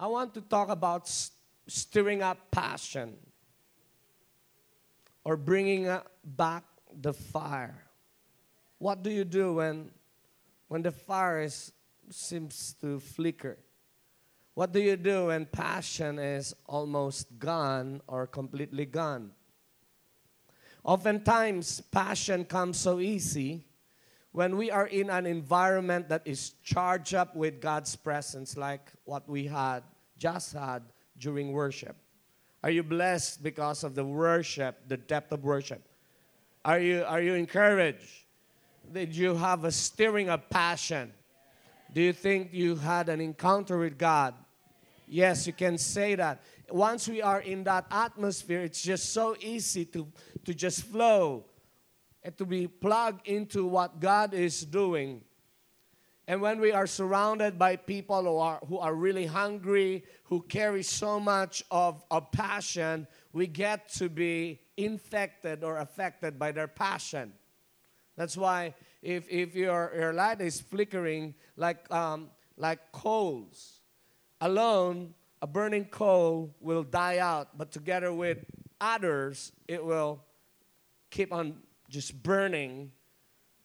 I want to talk about stirring up passion or bringing back the fire. What do you do when, when the fire is, seems to flicker? What do you do when passion is almost gone or completely gone? Oftentimes, passion comes so easy when we are in an environment that is charged up with God's presence, like what we had just had during worship. Are you blessed because of the worship, the depth of worship? Are you, are you encouraged? Did you have a stirring of passion? Do you think you had an encounter with God? Yes, you can say that. Once we are in that atmosphere, it's just so easy to, to just flow and to be plugged into what God is doing. And when we are surrounded by people who are, who are really hungry, who carry so much of, of passion, we get to be infected or affected by their passion. That's why if, if your, your light is flickering like, um, like coals, alone, a burning coal will die out, but together with others, it will keep on just burning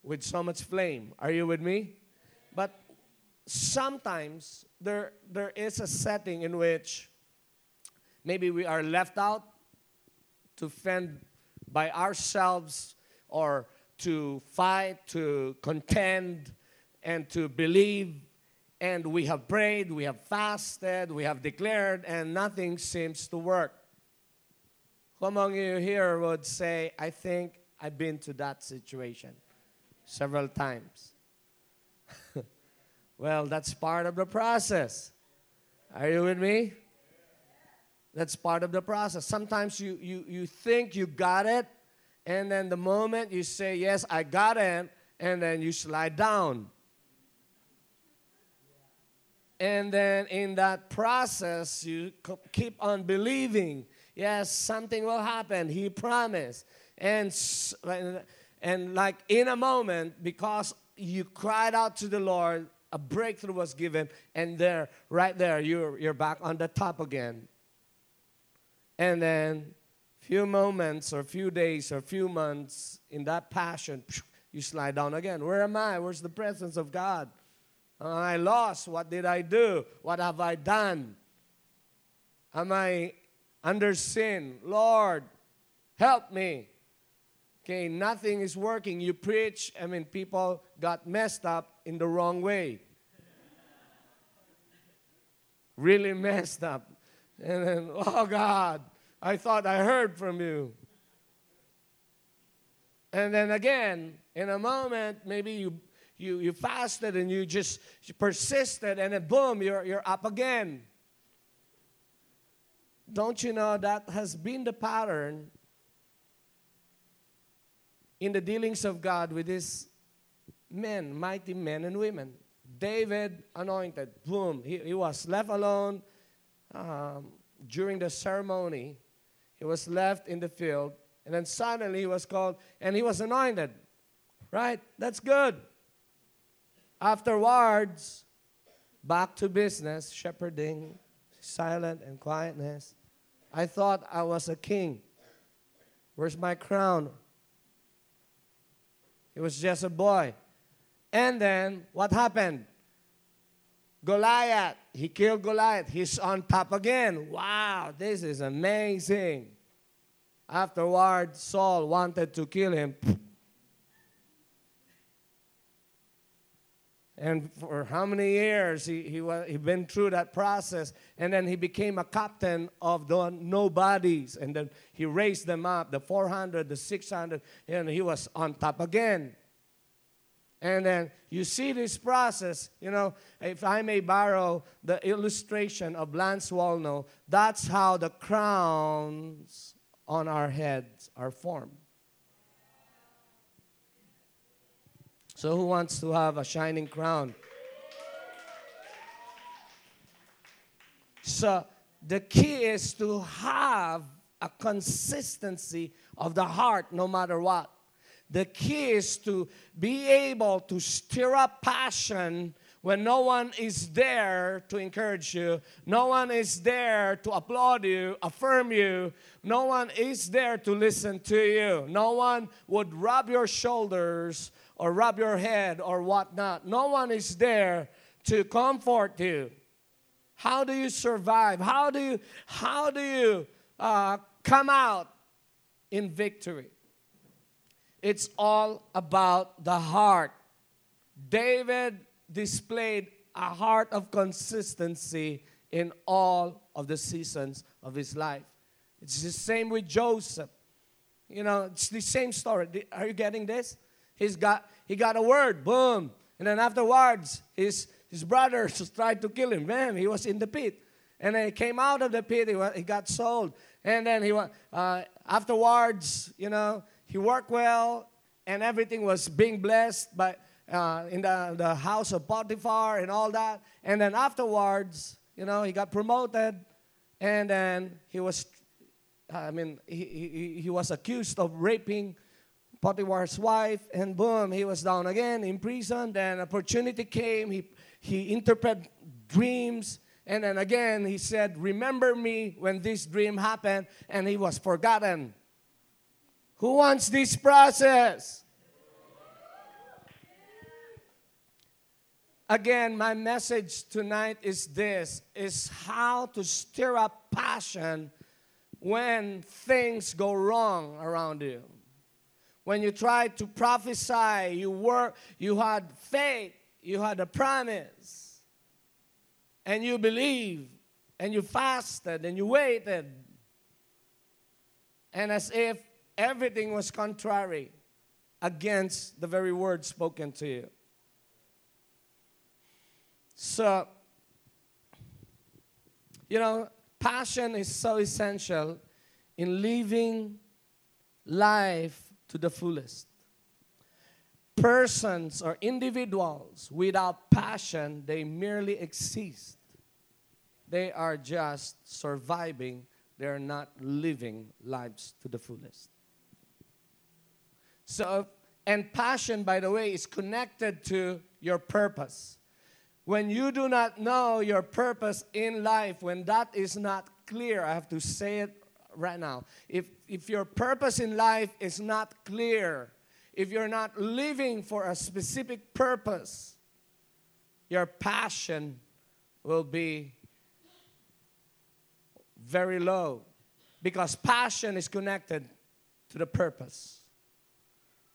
with so much flame. Are you with me? But sometimes there, there is a setting in which maybe we are left out to fend by ourselves or to fight, to contend, and to believe. And we have prayed, we have fasted, we have declared, and nothing seems to work. Who among you here would say, I think I've been to that situation several times? well, that's part of the process. Are you with me? That's part of the process. Sometimes you, you, you think you got it, and then the moment you say, Yes, I got it, and then you slide down. And then in that process, you keep on believing, yes, something will happen. He promised. And, and like in a moment, because you cried out to the Lord, a breakthrough was given, and there, right there, you're, you're back on the top again. And then few moments or few days or few months in that passion, you slide down again. Where am I? Where's the presence of God? I lost? What did I do? What have I done? Am I under sin? Lord, help me. Okay, nothing is working. You preach, I mean, people got messed up in the wrong way. Really messed up. And then, oh God, I thought I heard from you. And then again, in a moment, maybe you you, you fasted and you just you persisted, and then boom, you're, you're up again. Don't you know that has been the pattern in the dealings of God with his men, mighty men and women? David anointed, boom, he, he was left alone um, during the ceremony. He was left in the field, and then suddenly he was called, and he was anointed. Right? That's good. Afterwards, back to business, shepherding, silent and quietness. I thought I was a king. Where's my crown? He was just a boy. And then what happened? Goliath, he killed Goliath. He's on top again. Wow, this is amazing. Afterward, Saul wanted to kill him. And for how many years he, he, was, he been through that process. And then he became a captain of the nobodies. And then he raised them up, the 400, the 600, and he was on top again. And then you see this process, you know, if I may borrow the illustration of Lance Wallnau, that's how the crowns on our heads are formed. So, who wants to have a shining crown? So, the key is to have a consistency of the heart no matter what. The key is to be able to stir up passion when no one is there to encourage you, no one is there to applaud you, affirm you, no one is there to listen to you, no one would rub your shoulders or rub your head or whatnot, no one is there to comfort you. How do you survive? How do you, how do you uh, come out in victory? It's all about the heart. David displayed a heart of consistency in all of the seasons of his life. It's the same with Joseph. You know, it's the same story. Are you getting this? He's got he got a word, boom. And then afterwards, his his brothers tried to kill him. Man, he was in the pit. And then he came out of the pit, he, he got sold. And then he uh, afterwards, you know, he worked well and everything was being blessed by uh, in the, the house of Potiphar and all that. And then afterwards, you know, he got promoted, and then he was, I mean, he, he, he was accused of raping Potiphar's wife, and boom, he was down again in prison. Then opportunity came. He he interpreted dreams, and then again he said, "Remember me when this dream happened," and he was forgotten. Who wants this process? again my message tonight is this is how to stir up passion when things go wrong around you when you tried to prophesy you work you had faith you had a promise. And you believed and you fasted and you waited. And as if everything was contrary against the very word spoken to you. So, you know, passion is so essential in living life to the fullest. Persons or individuals without passion, they merely exist. They are just surviving, they're not living lives to the fullest. So, and passion, by the way, is connected to your purpose. When you do not know your purpose in life, when that is not clear, I have to say it right now. If, if your purpose in life is not clear, if you're not living for a specific purpose, your passion will be very low because passion is connected to the purpose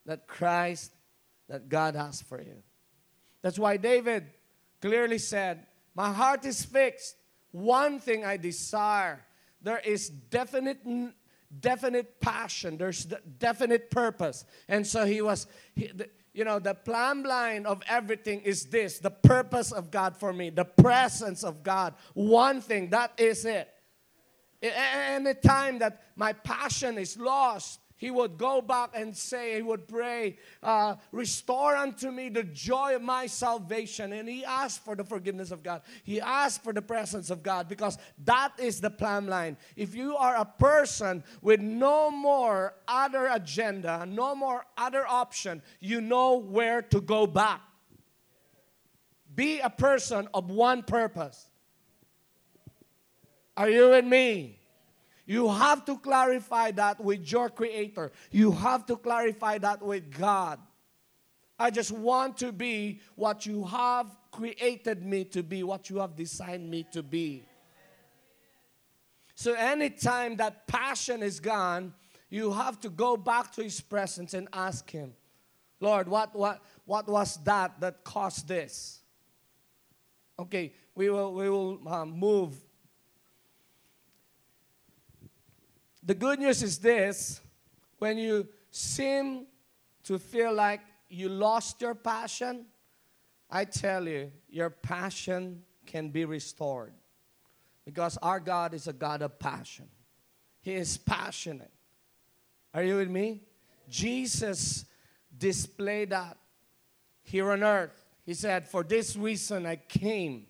that Christ, that God has for you. That's why David clearly said, My heart is fixed. One thing I desire. There is definite definite passion. There's definite purpose. And so he was he, the, you know the plumb line of everything is this the purpose of god for me the presence of god. One thing that is it. Any time that my passion is lost he would go back and say, he would pray, uh, Restore unto me the joy of my salvation. And he asked for the forgiveness of God. He asked for the presence of God because that is the plumb line. If you are a person with no more other agenda, no more other option, you know where to go back. Be a person of one purpose. Are you with me? You have to clarify that with your Creator. You have to clarify that with God. I just want to be what you have created me to be, what you have designed me to be. So, anytime that passion is gone, you have to go back to His presence and ask Him, Lord, what, what, what was that that caused this? Okay, we will, we will uh, move The good news is this when you seem to feel like you lost your passion, I tell you, your passion can be restored. Because our God is a God of passion. He is passionate. Are you with me? Jesus displayed that here on earth. He said, For this reason I came.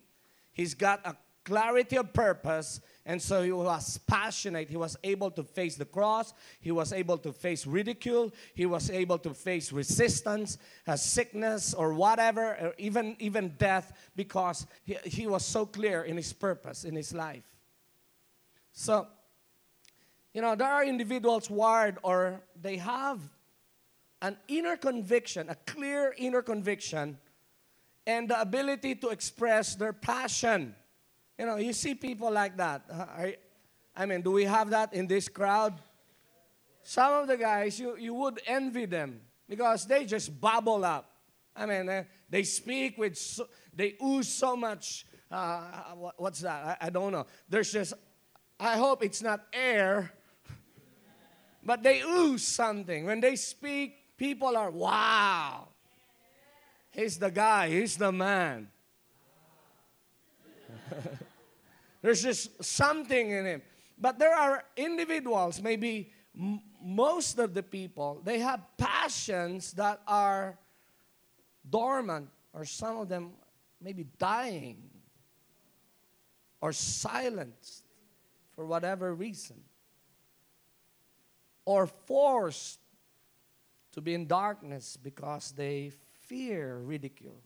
He's got a clarity of purpose. And so he was passionate. He was able to face the cross. He was able to face ridicule. He was able to face resistance, uh, sickness, or whatever, or even, even death, because he, he was so clear in his purpose in his life. So, you know, there are individuals wired or they have an inner conviction, a clear inner conviction, and the ability to express their passion. You know, you see people like that. I mean, do we have that in this crowd? Some of the guys, you, you would envy them because they just bubble up. I mean, uh, they speak with, so, they ooze so much. Uh, what, what's that? I, I don't know. There's just, I hope it's not air, but they ooze something. When they speak, people are, wow, he's the guy, he's the man. There's just something in him. But there are individuals, maybe m- most of the people, they have passions that are dormant, or some of them maybe dying, or silenced for whatever reason, or forced to be in darkness because they fear ridicule.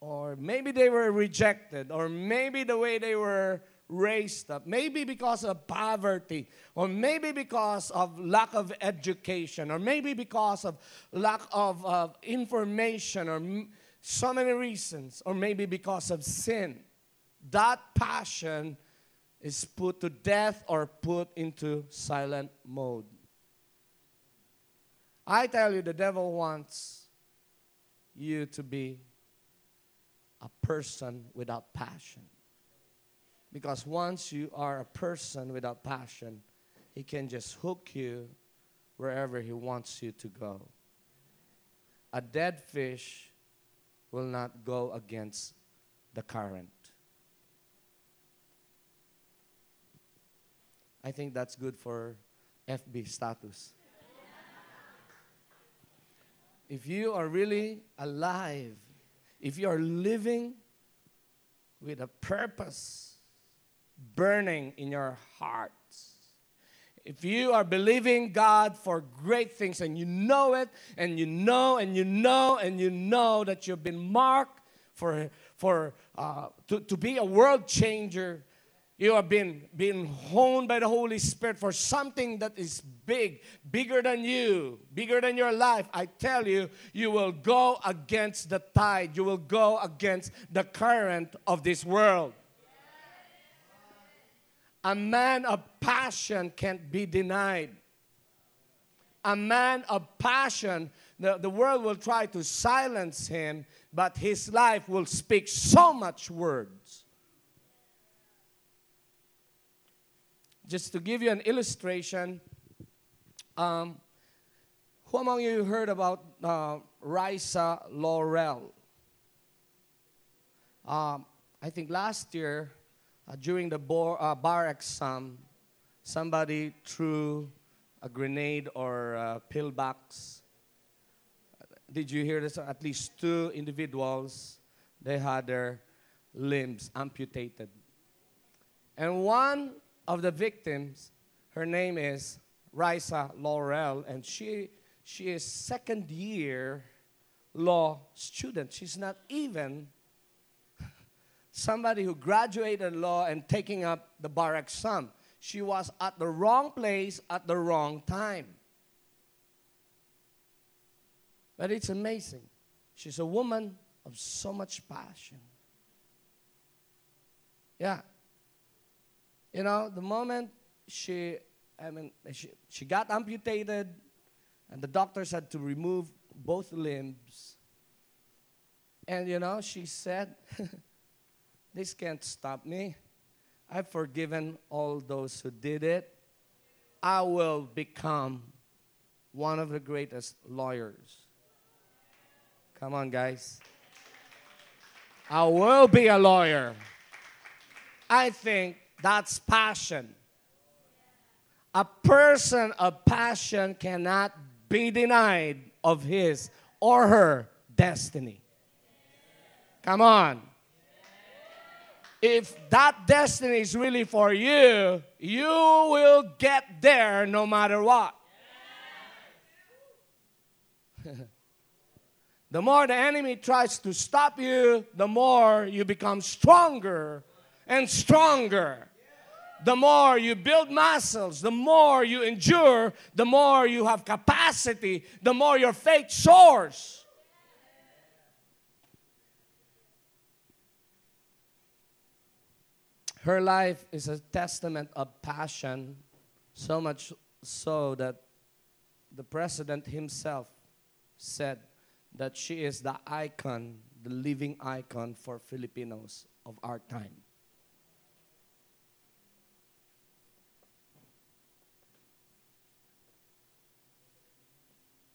Or maybe they were rejected, or maybe the way they were raised up, maybe because of poverty, or maybe because of lack of education, or maybe because of lack of, of information, or m- so many reasons, or maybe because of sin. That passion is put to death or put into silent mode. I tell you, the devil wants you to be a person without passion. Because once you are a person without passion, he can just hook you wherever he wants you to go. A dead fish will not go against the current. I think that's good for FB status. if you are really alive, if you are living with a purpose burning in your heart, if you are believing God for great things and you know it, and you know, and you know, and you know that you've been marked for, for uh, to, to be a world changer, you have been being honed by the Holy Spirit for something that is big, bigger than you, bigger than your life. I tell you, you will go against the tide. You will go against the current of this world. A man of passion can't be denied. A man of passion, the, the world will try to silence him, but his life will speak so much words. Just to give you an illustration, um, who among you heard about uh, Raissa Laurel? Um, I think last year, uh, during the bar, uh, bar, exam, somebody threw a grenade or a pillbox. Did you hear this? At least two individuals, they had their limbs amputated. And one of the victims, her name is Raissa Laurel, and she, she is second year law student. She's not even somebody who graduated law and taking up the bar exam. She was at the wrong place at the wrong time. But it's amazing. She's a woman of so much passion. Yeah, you know, the moment she, I mean, she, she got amputated and the doctors had to remove both limbs. And, you know, she said, This can't stop me. I've forgiven all those who did it. I will become one of the greatest lawyers. Come on, guys. I will be a lawyer. I think that's passion. A person of passion cannot be denied of his or her destiny. Come on. if that destiny is really for you, you will get there no matter what. the more the enemy tries to stop you, the more you become stronger and stronger. The more you build muscles, the more you endure, the more you have capacity, the more your faith soars. Her life is a testament of passion, so much so that the president himself said that she is the icon, the living icon for Filipinos of our time.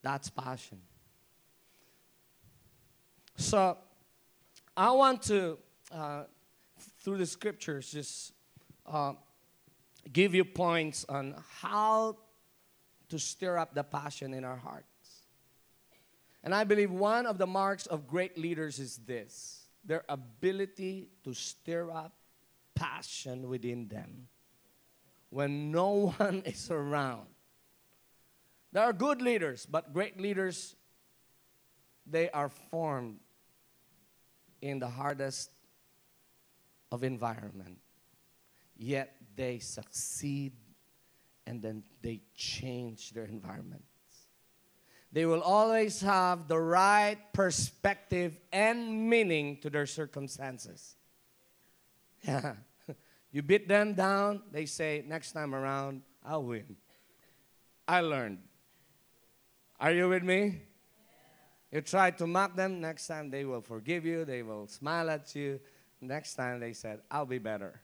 That's passion. So, I want to, uh, through the scriptures, just uh, give you points on how to stir up the passion in our hearts. And I believe one of the marks of great leaders is this their ability to stir up passion within them when no one is around. There are good leaders, but great leaders, they are formed in the hardest of environment. Yet they succeed and then they change their environments. They will always have the right perspective and meaning to their circumstances. Yeah. You beat them down, they say, next time around, I'll win. I learned. Are you with me? You try to mock them, next time they will forgive you, they will smile at you. Next time they said, I'll be better.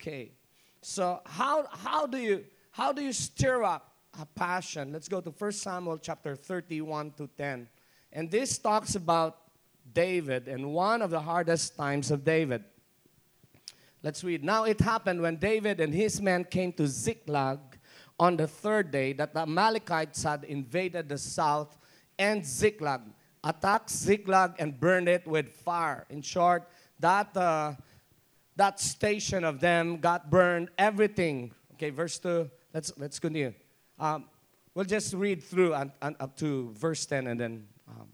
Okay. So how how do you how do you stir up a passion? Let's go to 1 Samuel chapter 31 to 10. And this talks about David and one of the hardest times of David. Let's read. Now it happened when David and his men came to Ziklag on the third day that the Amalekites had invaded the south and Ziklag, attacked Ziklag and burned it with fire. In short, that, uh, that station of them got burned, everything. Okay, verse 2, let's, let's continue. Um, we'll just read through and, and up to verse 10 and then um,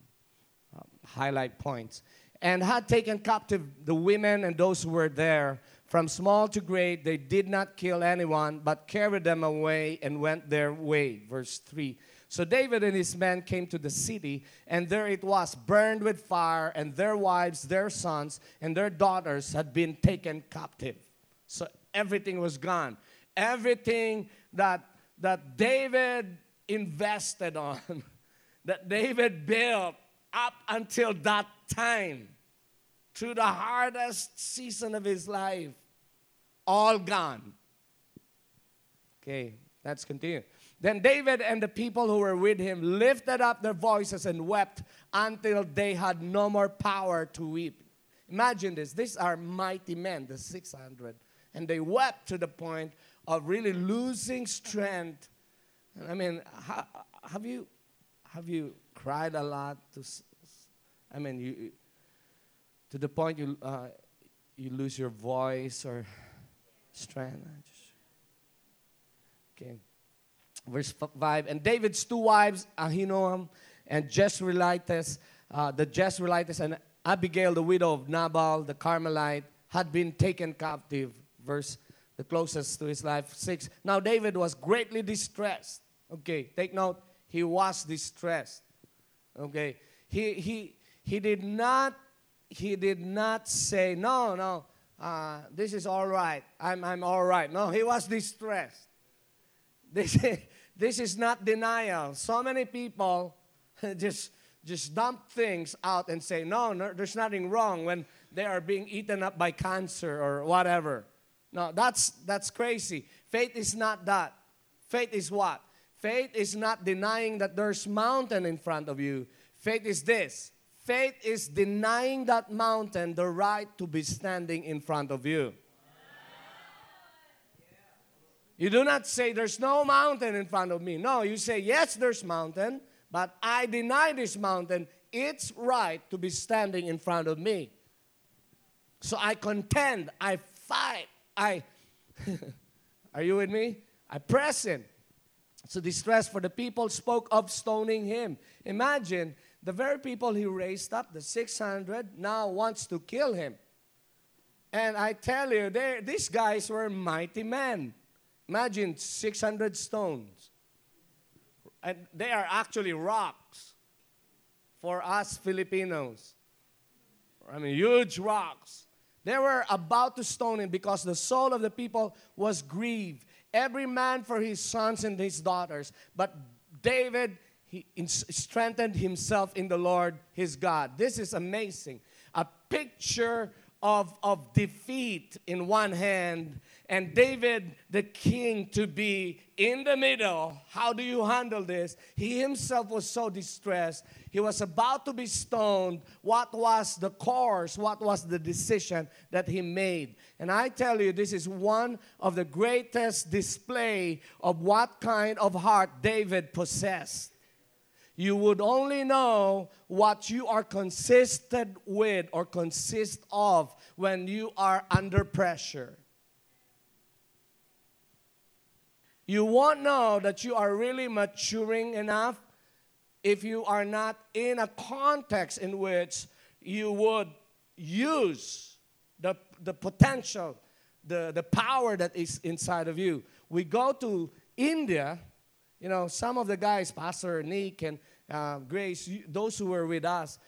um, highlight points. And had taken captive the women and those who were there from small to great, they did not kill anyone, but carried them away and went their way. Verse 3. So David and his men came to the city, and there it was, burned with fire, and their wives, their sons, and their daughters had been taken captive. So everything was gone. Everything that, that David invested on, that David built up until that time, through the hardest season of his life, all gone. Okay, let's continue. Then David and the people who were with him lifted up their voices and wept until they had no more power to weep. Imagine this. These are mighty men, the 600. And they wept to the point of really losing strength. I mean, have you have you cried a lot? To, I mean, you to the point you uh, you lose your voice or strength. Okay. Verse 5 And David's two wives, Ahinoam and Jezreelites, uh, the Jezreelites and Abigail, the widow of Nabal, the Carmelite, had been taken captive. Verse the closest to his life. 6. Now David was greatly distressed. Okay, take note. He was distressed. Okay. He he he did not he did not say, no, no, uh, this is all right. I'm, I'm all right. No, he was distressed. This, is, this is not denial. So many people just, just dump things out and say, no, no, there's nothing wrong when they are being eaten up by cancer or whatever. No, that's, that's crazy. Faith is not that. Faith is what? Faith is not denying that there's mountain in front of you. Faith is this Faith is denying that mountain the right to be standing in front of you. You do not say, There's no mountain in front of me. No, you say, Yes, there's mountain, but I deny this mountain its right to be standing in front of me. So I contend, I fight, I. Are you with me? I press him. So distress for the people spoke of stoning him. Imagine the very people he raised up, the 600, now wants to kill him. And I tell you, these guys were mighty men. Imagine 600 stones. And they are actually rocks for us Filipinos. I mean, huge rocks. They were about to stone him because the soul of the people was grieved. Every man for his sons and his daughters. But David, he strengthened himself in the Lord his God. This is amazing. A picture of, of defeat in one hand and David, the king, to be in the middle. How do you handle this? He himself was so distressed. He was about to be stoned. What was the course? What was the decision that he made? And I tell you, this is one of the greatest display of what kind of heart David possessed. You would only know what you are consistent with or consist of when you are under pressure. You won't know that you are really maturing enough if you are not in a context in which you would use the, the potential, the, the power that is inside of you. We go to India, you know, some of the guys, Pastor Nick and uh, Grace, those who were with us,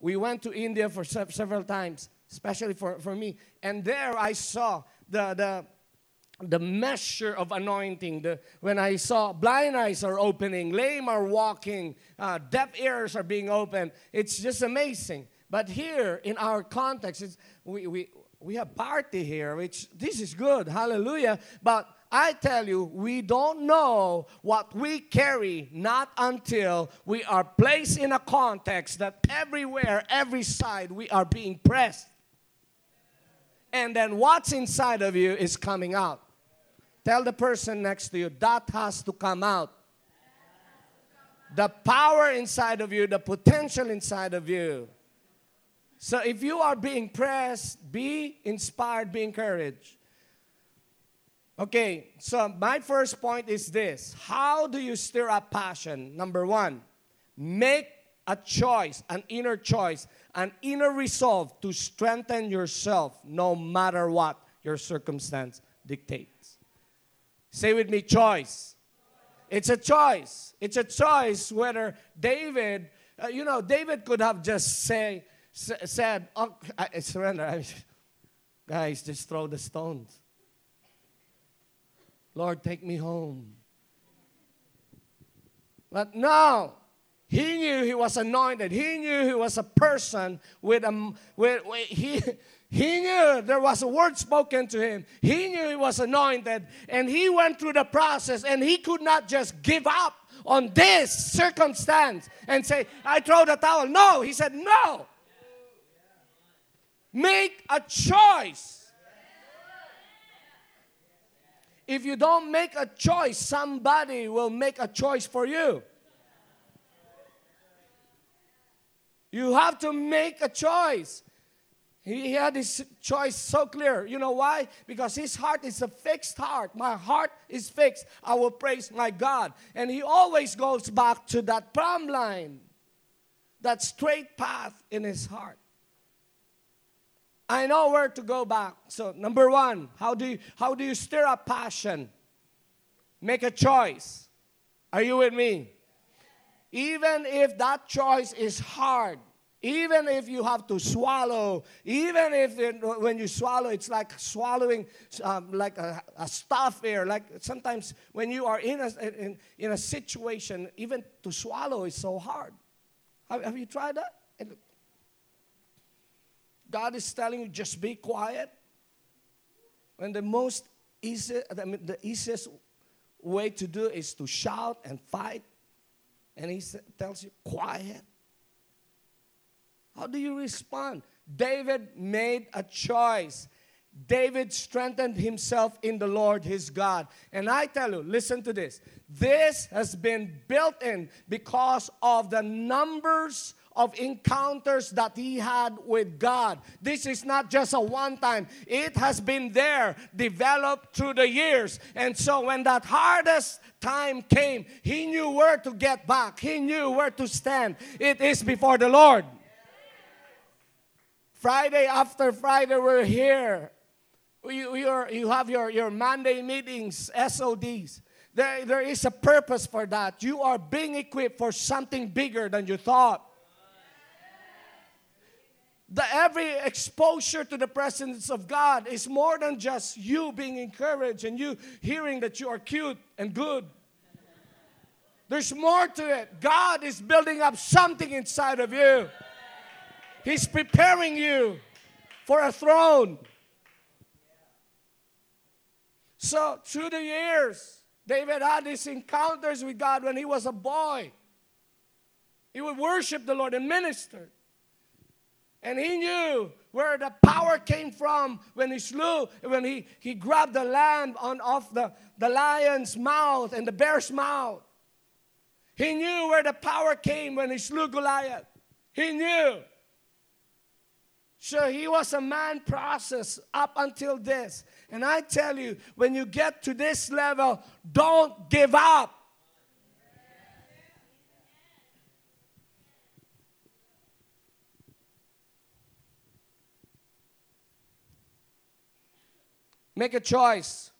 we went to India for se- several times, especially for, for me. And there I saw the, the the measure of anointing. The, when I saw blind eyes are opening, lame are walking, uh, deaf ears are being opened, it's just amazing. But here in our context, we, we, we have party here, which this is good, hallelujah. But I tell you, we don't know what we carry not until we are placed in a context that everywhere, every side, we are being pressed. And then what's inside of you is coming out. Tell the person next to you, that has to come out. The power inside of you, the potential inside of you. So if you are being pressed, be inspired, be encouraged. Okay, so my first point is this How do you stir up passion? Number one, make a choice, an inner choice, an inner resolve to strengthen yourself no matter what your circumstance dictates. Say with me, choice. It's a choice. It's a choice whether David, uh, you know, David could have just say, s- said, oh, I surrender. Guys, just throw the stones. Lord, take me home. But no, he knew he was anointed. He knew he was a person with a, with, with he, he knew there was a word spoken to him. He knew he was anointed. And he went through the process and he could not just give up on this circumstance and say, I throw the towel. No, he said, No. Make a choice. If you don't make a choice, somebody will make a choice for you. You have to make a choice. He had his choice so clear. You know why? Because his heart is a fixed heart. My heart is fixed. I will praise my God. And he always goes back to that plumb line, that straight path in his heart. I know where to go back. So, number one, how do you, how do you stir up passion? Make a choice. Are you with me? Even if that choice is hard, even if you have to swallow, even if it, when you swallow, it's like swallowing um, like a, a stuff air. Like sometimes when you are in a, in, in a situation, even to swallow is so hard. Have, have you tried that? God is telling you just be quiet. And the most easy, the easiest way to do is to shout and fight. And He tells you, quiet how do you respond? David made a choice. David strengthened himself in the Lord his God. And I tell you, listen to this. This has been built in because of the numbers of encounters that he had with God. This is not just a one time, it has been there, developed through the years. And so when that hardest time came, he knew where to get back, he knew where to stand. It is before the Lord. Friday after Friday, we're here. You, you have your, your Monday meetings, SODs. There, there is a purpose for that. You are being equipped for something bigger than you thought. The every exposure to the presence of God is more than just you being encouraged and you hearing that you are cute and good. There's more to it. God is building up something inside of you. He's preparing you for a throne. So, through the years, David had these encounters with God when he was a boy. He would worship the Lord and minister. And he knew where the power came from when he slew, when he, he grabbed the lamb on off the, the lion's mouth and the bear's mouth. He knew where the power came when he slew Goliath. He knew. So he was a man process up until this. And I tell you, when you get to this level, don't give up. Make a choice.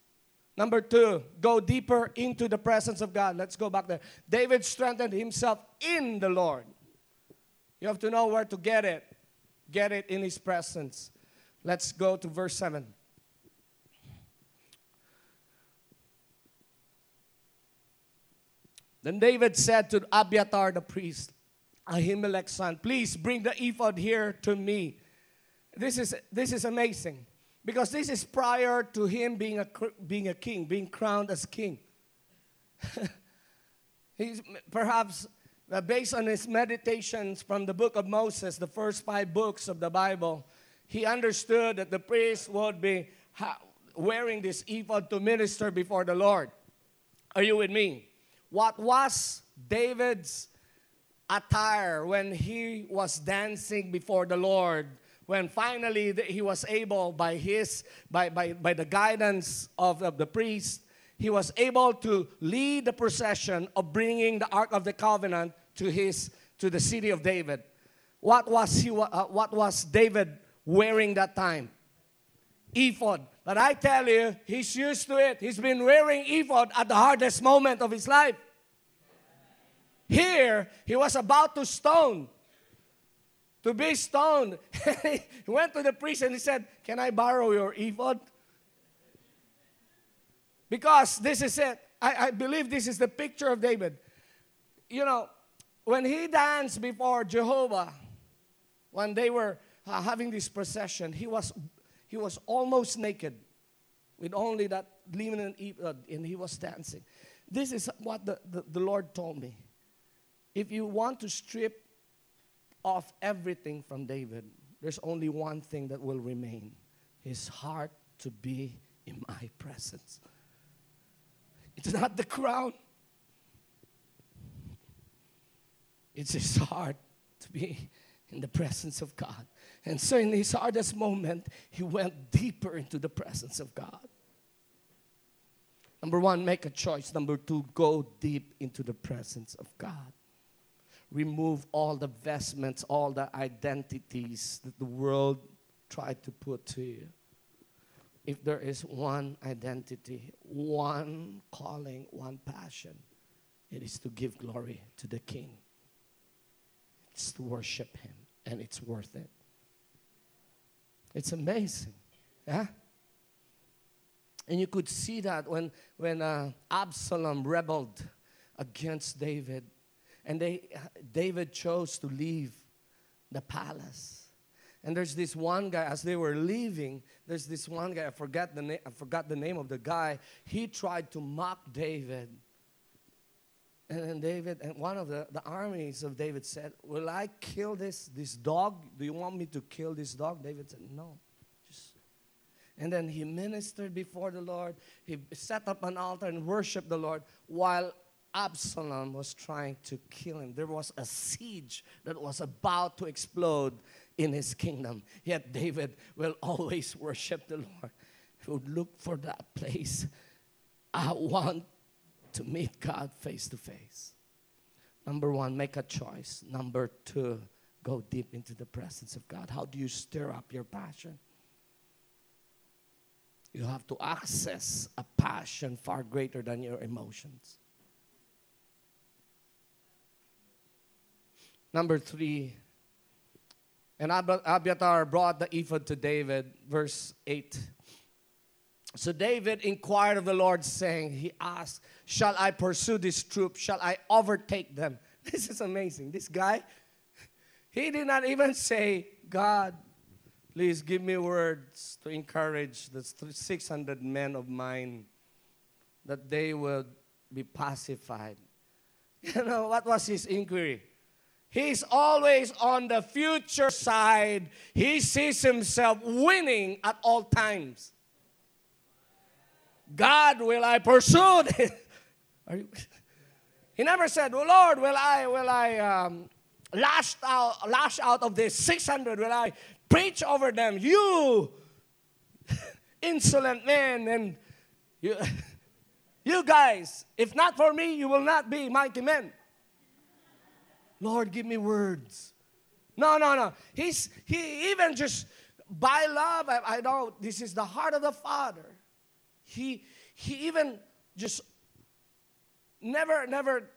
Number two, go deeper into the presence of God. Let's go back there. David strengthened himself in the Lord. You have to know where to get it. Get it in his presence. Let's go to verse 7. Then David said to Abiathar the priest, Ahimelech's son, please bring the ephod here to me. This is, this is amazing because this is prior to him being a, being a king, being crowned as king. He's perhaps uh, based on his meditations from the book of Moses, the first five books of the Bible, he understood that the priest would be ha- wearing this ephod to minister before the Lord. Are you with me? what was David's attire when he was dancing before the Lord, when finally he was able, by, his, by, by, by the guidance of, of the priest, he was able to lead the procession of bringing the Ark of the Covenant to, his, to the city of David. What was, he, uh, what was David wearing that time? Ephod. But I tell you, he's used to it. He's been wearing ephod at the hardest moment of his life. Here, he was about to stone, to be stoned. he went to the priest and he said, Can I borrow your ephod? Because this is it. I, I believe this is the picture of David. You know, when he danced before Jehovah, when they were uh, having this procession, he was he was almost naked with only that linen ephod and he was dancing. This is what the, the, the Lord told me. If you want to strip off everything from David, there's only one thing that will remain his heart to be in my presence. It's not the crown, it's his heart to be in the presence of God. And so, in his hardest moment, he went deeper into the presence of God. Number one, make a choice. Number two, go deep into the presence of God. Remove all the vestments, all the identities that the world tried to put to you. If there is one identity, one calling, one passion, it is to give glory to the King. It's to worship Him, and it's worth it. It's amazing. Yeah? And you could see that when, when uh, Absalom rebelled against David, and they, David chose to leave the palace. And there's this one guy, as they were leaving, there's this one guy, I forgot the, na- I forgot the name of the guy. He tried to mock David. And then David, and one of the, the armies of David said, Will I kill this, this dog? Do you want me to kill this dog? David said, No. And then he ministered before the Lord. He set up an altar and worshiped the Lord while Absalom was trying to kill him. There was a siege that was about to explode in his kingdom. Yet David will always worship the Lord. He would look for that place. I want to meet God face to face. Number one, make a choice. Number two, go deep into the presence of God. How do you stir up your passion? You have to access a passion far greater than your emotions. Number three, and Abiathar brought the ephod to David, verse 8. So David inquired of the Lord, saying, He asked, Shall I pursue this troop? Shall I overtake them? This is amazing. This guy, he did not even say, God, please give me words to encourage the 600 men of mine that they will be pacified. You know, what was his inquiry? He's always on the future side. He sees himself winning at all times. God, will I pursue he never said, well, Lord, will I, will I um, lash, out, lash out of this 600? Will I preach over them? You insolent men and you, you guys, if not for me, you will not be mighty men. Lord, give me words. No, no, no. He's he even just by love, I, I know this is the heart of the Father. He he even just never, never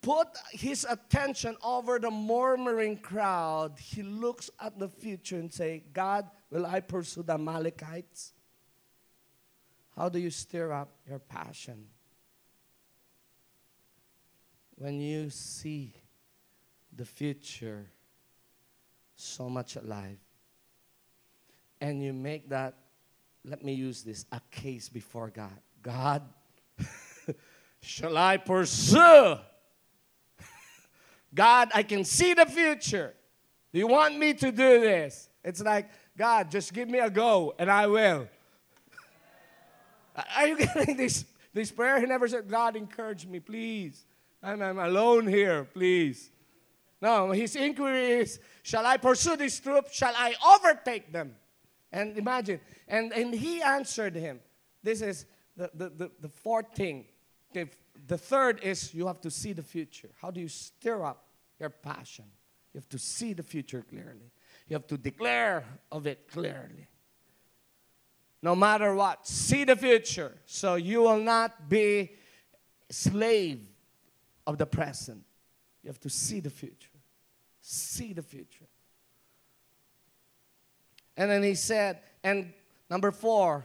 put his attention over the murmuring crowd. He looks at the future and say, God, will I pursue the Amalekites? How do you stir up your passion? When you see the future so much alive. And you make that, let me use this, a case before God. God, shall I pursue? God, I can see the future. Do you want me to do this? It's like, God, just give me a go and I will. Are you getting this, this prayer? He never said, God, encourage me, please. I'm, I'm alone here, please. No, his inquiry is, shall I pursue this troop? Shall I overtake them? And imagine, and, and he answered him. This is the, the, the, the fourth thing. Okay, the third is you have to see the future. How do you stir up your passion? You have to see the future clearly. You have to declare of it clearly. No matter what, see the future so you will not be slave of the present. You have to see the future see the future. And then he said, and number four,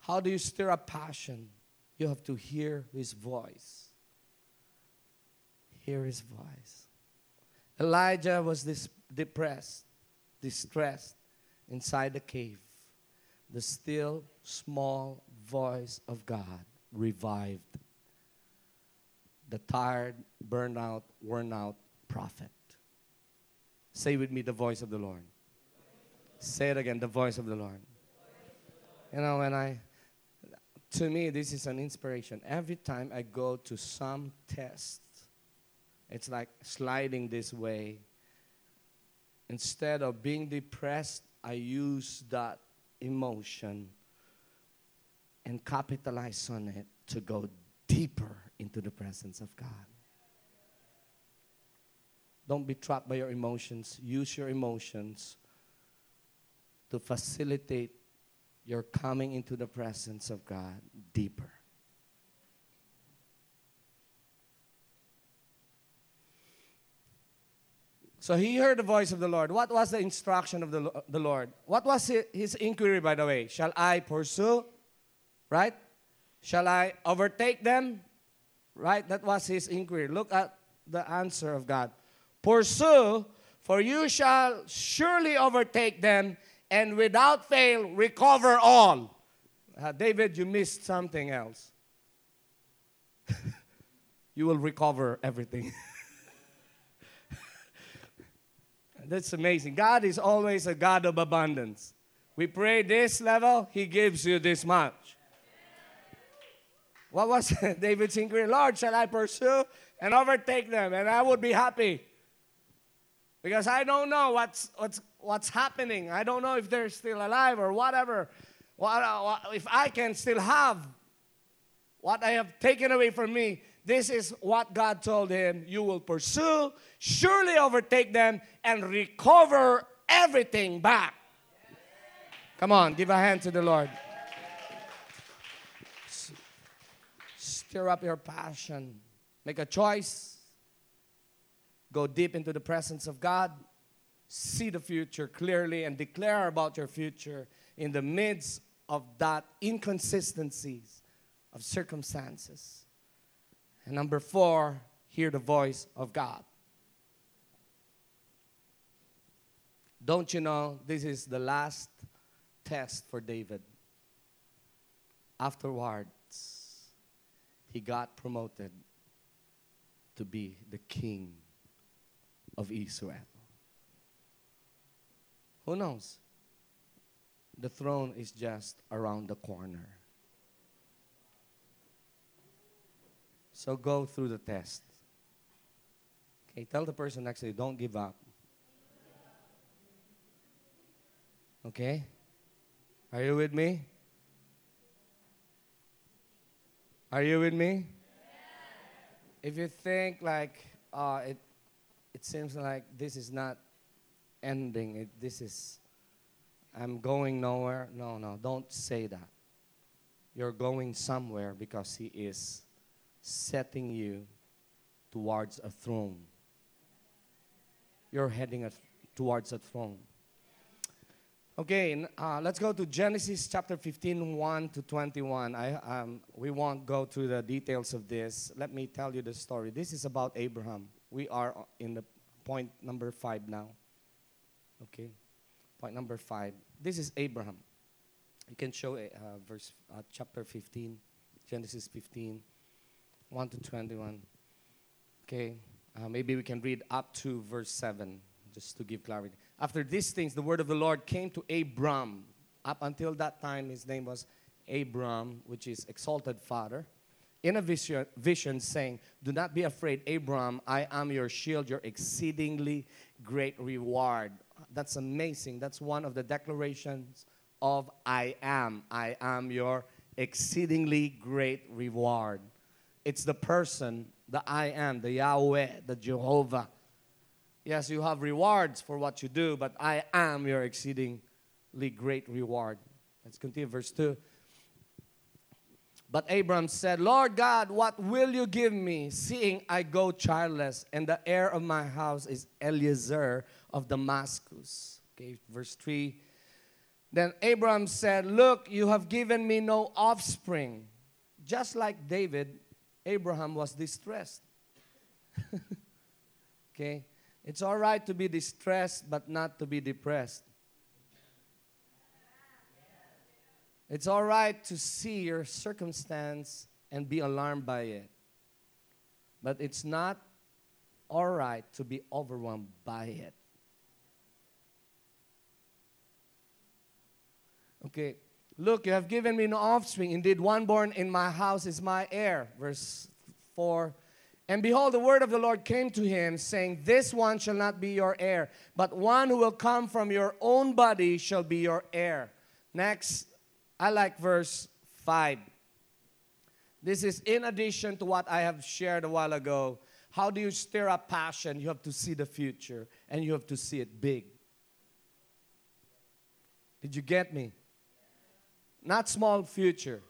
how do you stir up passion? You have to hear his voice. Hear his voice. Elijah was this depressed, distressed inside the cave. The still small voice of God revived the tired, burned out, worn out prophet. Say with me the voice of the Lord. Say it again, the voice of the Lord. You know, when I, to me, this is an inspiration. Every time I go to some test, it's like sliding this way. Instead of being depressed, I use that emotion and capitalize on it to go deeper into the presence of God. Don't be trapped by your emotions. Use your emotions to facilitate your coming into the presence of God deeper. So he heard the voice of the Lord. What was the instruction of the, the Lord? What was his inquiry, by the way? Shall I pursue? Right? Shall I overtake them? Right? That was his inquiry. Look at the answer of God. Pursue, for you shall surely overtake them, and without fail recover all. Uh, David, you missed something else. you will recover everything. That's amazing. God is always a God of abundance. We pray this level, He gives you this much. What was David's inquiry? Lord, shall I pursue and overtake them? And I would be happy. Because I don't know what's, what's, what's happening. I don't know if they're still alive or whatever. What, if I can still have what I have taken away from me, this is what God told him You will pursue, surely overtake them, and recover everything back. Come on, give a hand to the Lord. Stir up your passion. Make a choice. Go deep into the presence of God. See the future clearly and declare about your future in the midst of that inconsistencies of circumstances. And number four, hear the voice of God. Don't you know this is the last test for David? Afterwards, he got promoted to be the king of Israel. Who knows? The throne is just around the corner. So go through the test. Okay, tell the person next to you, don't give up. Okay? Are you with me? Are you with me? If you think like uh, it, it seems like this is not ending, it, this is, I'm going nowhere. No, no, don't say that. You're going somewhere because He is setting you towards a throne. You're heading a, towards a throne. Okay, uh, let's go to Genesis chapter 15, 1 to 21. I, um, we won't go through the details of this. Let me tell you the story. This is about Abraham. We are in the point number 5 now. Okay, point number 5. This is Abraham. You can show uh, verse uh, chapter 15, Genesis 15. 1 to 21. Okay, uh, maybe we can read up to verse 7 just to give clarity. After these things, the word of the Lord came to Abram. Up until that time, his name was Abram, which is exalted father. In a vision, vision saying, Do not be afraid, Abram, I am your shield, your exceedingly great reward. That's amazing. That's one of the declarations of I am. I am your exceedingly great reward. It's the person, the I am, the Yahweh, the Jehovah. Yes, you have rewards for what you do, but I am your exceedingly great reward. Let's continue, verse 2. But Abram said, Lord God, what will you give me, seeing I go childless, and the heir of my house is Eliezer of Damascus? Okay, verse 3. Then Abram said, Look, you have given me no offspring. Just like David, Abraham was distressed. okay? It's all right to be distressed, but not to be depressed. It's all right to see your circumstance and be alarmed by it. But it's not all right to be overwhelmed by it. Okay, Look, you have given me no offspring. Indeed, one born in my house is my heir. Verse 4. And behold, the word of the Lord came to him, saying, This one shall not be your heir, but one who will come from your own body shall be your heir. Next, I like verse 5. This is in addition to what I have shared a while ago. How do you stir up passion? You have to see the future and you have to see it big. Did you get me? not small future.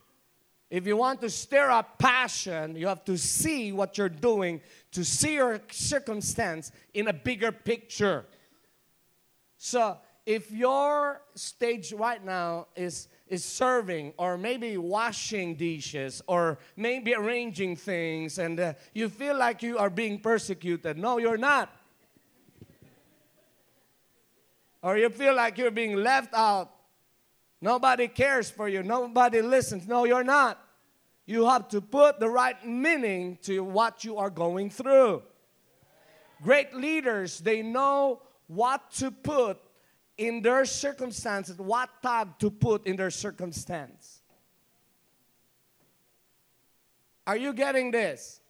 If you want to stir up passion, you have to see what you're doing, to see your circumstance in a bigger picture. So, if your stage right now is is serving or maybe washing dishes or maybe arranging things and uh, you feel like you are being persecuted no you're not or you feel like you're being left out Nobody cares for you. Nobody listens. No, you're not. You have to put the right meaning to what you are going through. Great leaders, they know what to put in their circumstances, what tag to put in their circumstance. Are you getting this?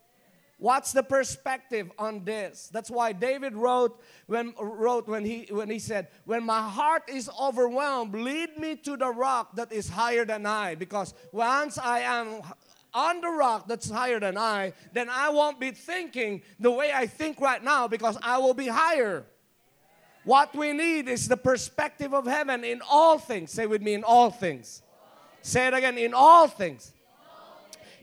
What's the perspective on this? That's why David wrote when wrote when he when he said, "When my heart is overwhelmed, lead me to the rock that is higher than I, because once I am on the rock that's higher than I, then I won't be thinking the way I think right now because I will be higher." What we need is the perspective of heaven in all things. Say with me, in all things. Say it again, in all things.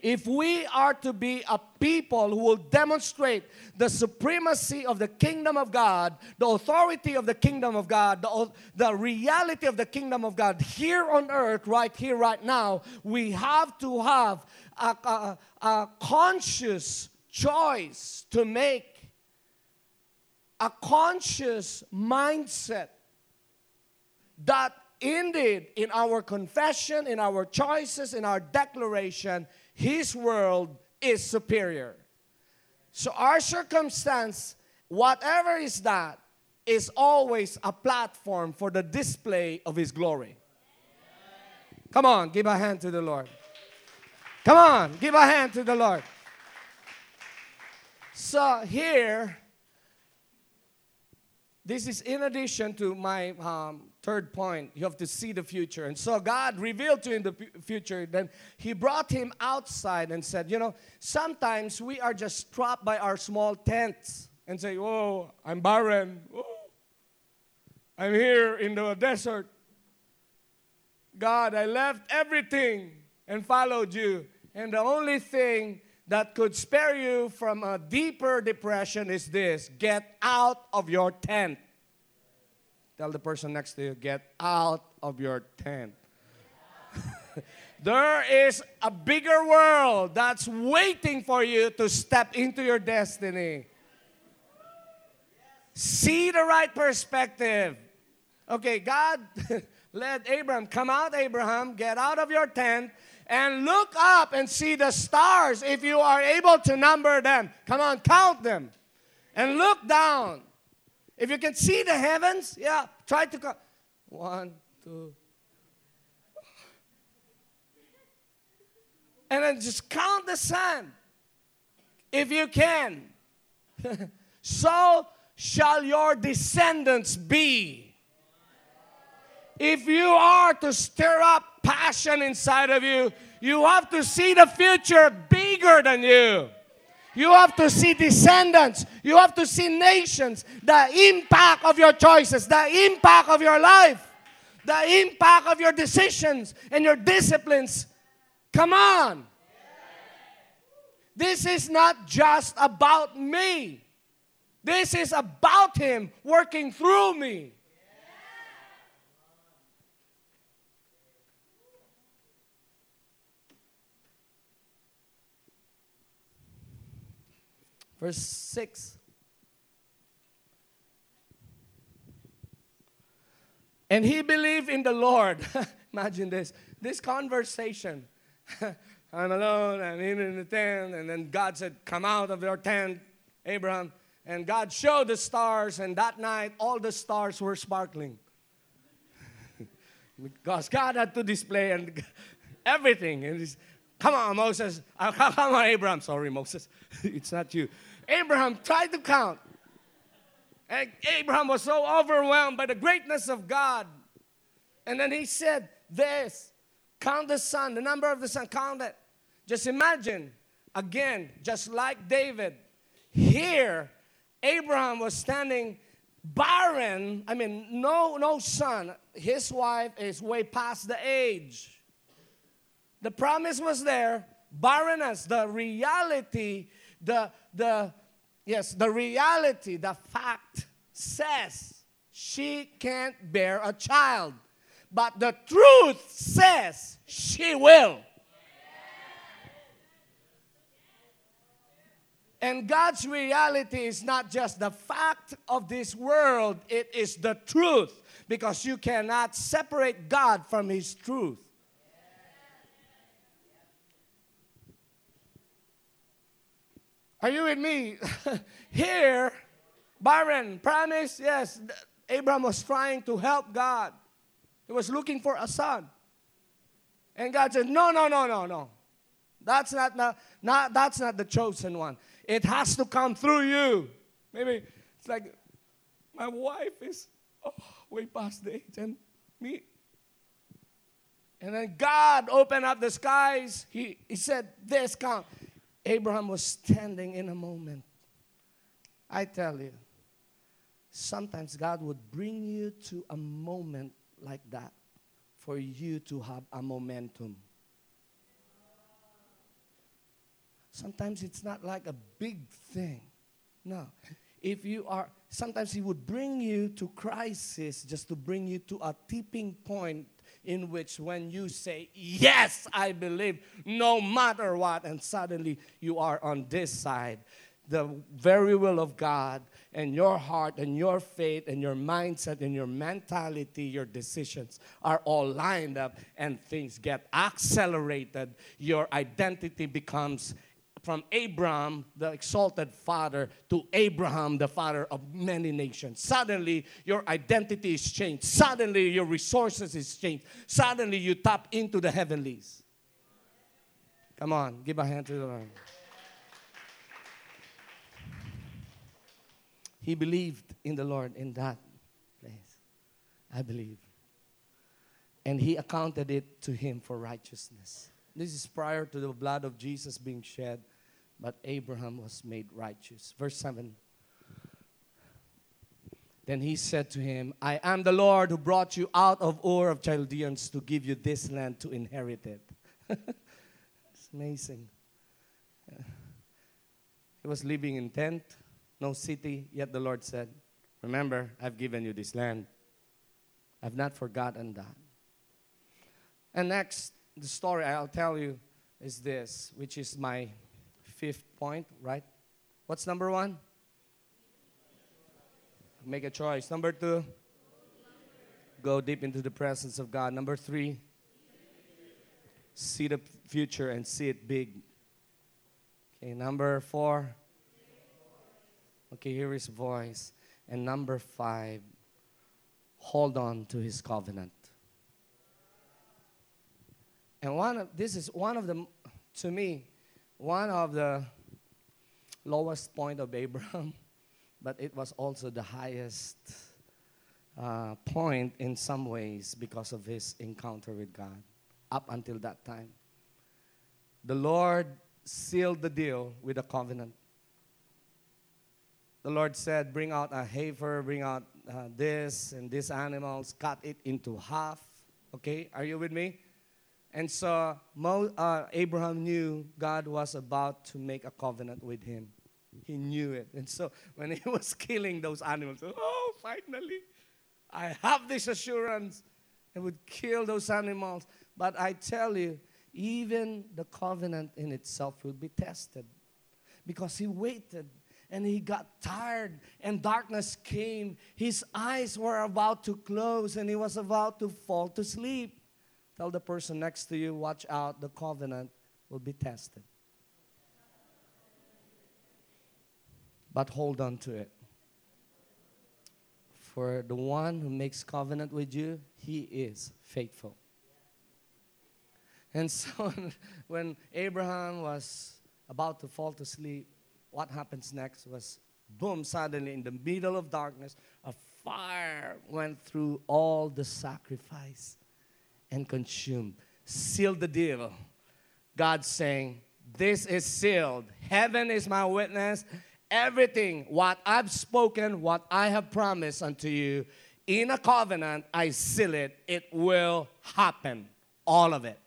If we are to be a people who will demonstrate the supremacy of the kingdom of God, the authority of the kingdom of God, the, the reality of the kingdom of God here on earth, right here, right now, we have to have a, a, a conscious choice to make, a conscious mindset that indeed in our confession, in our choices, in our declaration, his world is superior. So our circumstance, whatever is that, is always a platform for the display of His glory. Come on, give a hand to the Lord. Come on, give a hand to the Lord. So here, this is in addition to my um, Third point, you have to see the future. And so God revealed to him the future. Then he brought him outside and said, You know, sometimes we are just trapped by our small tents and say, Oh, I'm barren. Oh, I'm here in the desert. God, I left everything and followed you. And the only thing that could spare you from a deeper depression is this get out of your tent. Tell the person next to you, get out of your tent. there is a bigger world that's waiting for you to step into your destiny. See the right perspective. Okay, God let Abraham come out, Abraham, get out of your tent and look up and see the stars if you are able to number them. Come on, count them. And look down if you can see the heavens, yeah, try to count. One, two. And then just count the sun. If you can. so shall your descendants be. If you are to stir up passion inside of you, you have to see the future bigger than you. You have to see descendants. You have to see nations. The impact of your choices, the impact of your life, the impact of your decisions and your disciplines. Come on. This is not just about me. This is about Him working through me. Verse 6. And he believed in the Lord. Imagine this. This conversation. I'm alone, I'm in the tent, and then God said, Come out of your tent, Abraham. And God showed the stars, and that night all the stars were sparkling. because God had to display and everything. And he's, come on, Moses. Uh, come on, Abraham. Sorry, Moses. it's not you. Abraham tried to count. And Abraham was so overwhelmed by the greatness of God. And then he said, This, count the sun, the number of the sun, count it. Just imagine, again, just like David, here, Abraham was standing barren. I mean, no, no son. His wife is way past the age. The promise was there, barrenness, the reality the, the, yes, the reality, the fact says she can't bear a child. But the truth says she will. And God's reality is not just the fact of this world, it is the truth. Because you cannot separate God from His truth. Are you with me? Here, barren, promise, yes, Abraham was trying to help God. He was looking for a son. And God said, No, no, no, no, no. That's not, not, not, that's not the chosen one. It has to come through you. Maybe it's like my wife is oh, way past the age and me. And then God opened up the skies. He, he said, This come. Abraham was standing in a moment. I tell you, sometimes God would bring you to a moment like that for you to have a momentum. Sometimes it's not like a big thing. No. If you are, sometimes He would bring you to crisis just to bring you to a tipping point in which when you say, Yes, I believe, no matter what, and suddenly you are on this side, the very will of God, and your heart and your faith and your mindset and your mentality, your decisions are all lined up, and things get accelerated. Your identity becomes from Abraham, the exalted father, to Abraham, the father of many nations. Suddenly, your identity is changed. Suddenly, your resources is changed. Suddenly, you tap into the heavenlies. Come on, give a hand to the Lord. He believed in the Lord in that place. I believe. And he accounted it to him for righteousness. This is prior to the blood of Jesus being shed but Abraham was made righteous. Verse 7. Then he said to him, I am the Lord who brought you out of Ur of Chaldeans to give you this land to inherit it. it's amazing. He was living in tent, no city, yet the Lord said, Remember, I've given you this land. I've not forgotten that. And next, the story I'll tell you is this, which is my fifth point, right? What's number one? Make a choice. Number two, go deep into the presence of God. Number three, see the future and see it big. Okay, number four, okay, hear his voice. And number five, hold on to his covenant. And one of this is one of the to me one of the lowest point of Abraham, but it was also the highest uh, point in some ways because of his encounter with God up until that time. The Lord sealed the deal with a covenant. The Lord said, Bring out a heifer, bring out uh, this and these animals, cut it into half. Okay, are you with me? And so Mo, uh, Abraham knew God was about to make a covenant with him. He knew it. And so when he was killing those animals, oh, finally, I have this assurance. and would kill those animals. But I tell you, even the covenant in itself will be tested. Because he waited and he got tired and darkness came. His eyes were about to close and he was about to fall to sleep. Tell the person next to you, watch out, the covenant will be tested. But hold on to it. For the one who makes covenant with you, he is faithful. And so when Abraham was about to fall to sleep, what happens next was boom, suddenly in the middle of darkness, a fire went through all the sacrifice and consumed. Seal the deal. God saying, This is sealed. Heaven is my witness. Everything, what I've spoken, what I have promised unto you, in a covenant, I seal it. It will happen. All of it.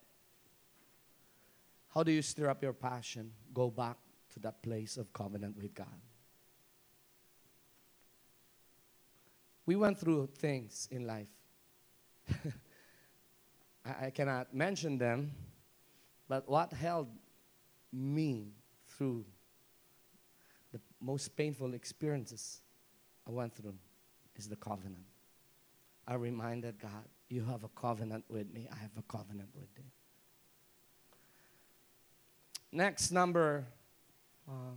How do you stir up your passion? Go back to that place of covenant with God. We went through things in life. I, cannot mention them, but what held me through the most painful experiences I went through is the covenant. I reminded God, You have a covenant with me, I have a covenant with you. Next, number uh,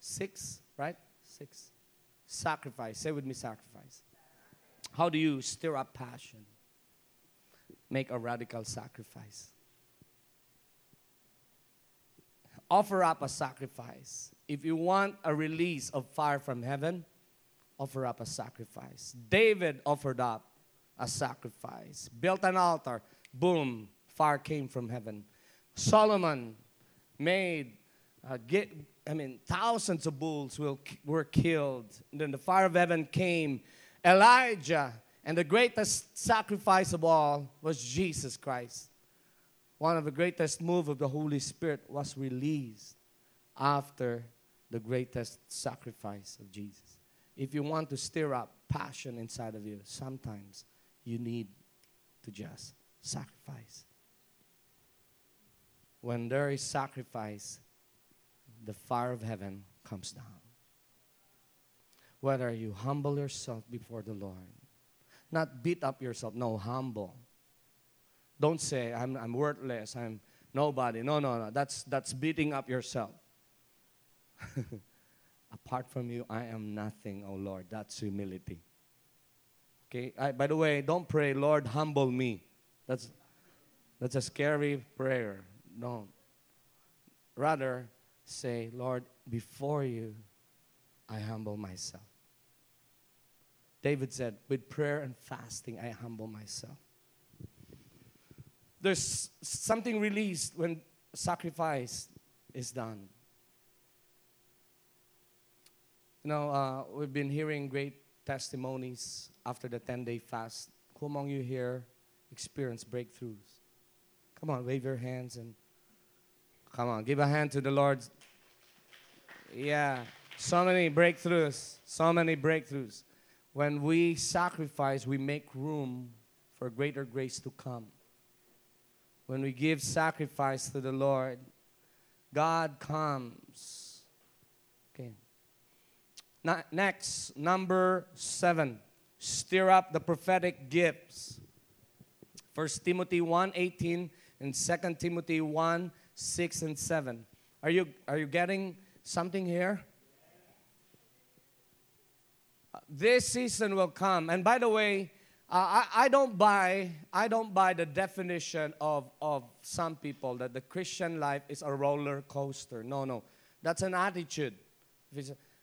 six, right? Six. Sacrifice. Say with me, sacrifice. How do you stir up passion? Make a radical sacrifice. offer up a sacrifice. If you want a release of fire from heaven, offer up a sacrifice. David offered up a sacrifice, built an altar, boom, fire came from heaven. Solomon made, uh, get, I mean, thousands of bulls will, were killed. And then the fire of heaven came. Elijah, and the greatest sacrifice of all was Jesus Christ one of the greatest move of the Holy Spirit was released after the greatest sacrifice of Jesus. If you want to stir up passion inside of you, sometimes you need to just sacrifice. When there is sacrifice, the fire of heaven comes down. Whether you humble yourself before the Lord, not beat up yourself, no, humble don't say, I'm, I'm worthless, I'm nobody. No, no, no. That's, that's beating up yourself. Apart from you, I am nothing, oh Lord. That's humility. Okay? I, by the way, don't pray, Lord, humble me. That's, that's a scary prayer. Don't. Rather, say, Lord, before you, I humble myself. David said, with prayer and fasting, I humble myself there's something released when sacrifice is done. You know, uh, we've been hearing great testimonies after the 10 day fast. Who among you here experienced breakthroughs? Come on, wave your hands and come on, give a hand to the Lord. Yeah, so many breakthroughs, so many breakthroughs. When we sacrifice, we make room for greater grace to come when we give sacrifice to the Lord, God comes. Okay. next, number seven, stir up the prophetic gifts. First Timothy 1 18 and Second Timothy 1 6 and 7. Are you, are you getting something here? This season will come. And by the way, uh, I, I, don't buy I don't buy the definition of, of some people that the Christian life is a roller coaster. No, no. That's an attitude.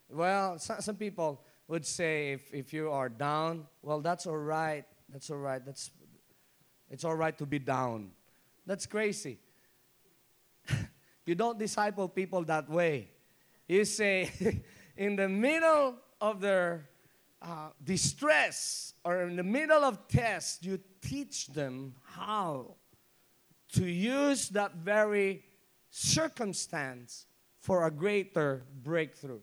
well, some, some people would say if, if you are down, well, that's all right. That's all right. That's, it's all right to be down. That's crazy. you don't disciple people that way. You say, in the middle of their uh, distress or in the middle of test, you teach them how to use that very circumstance for a greater breakthrough.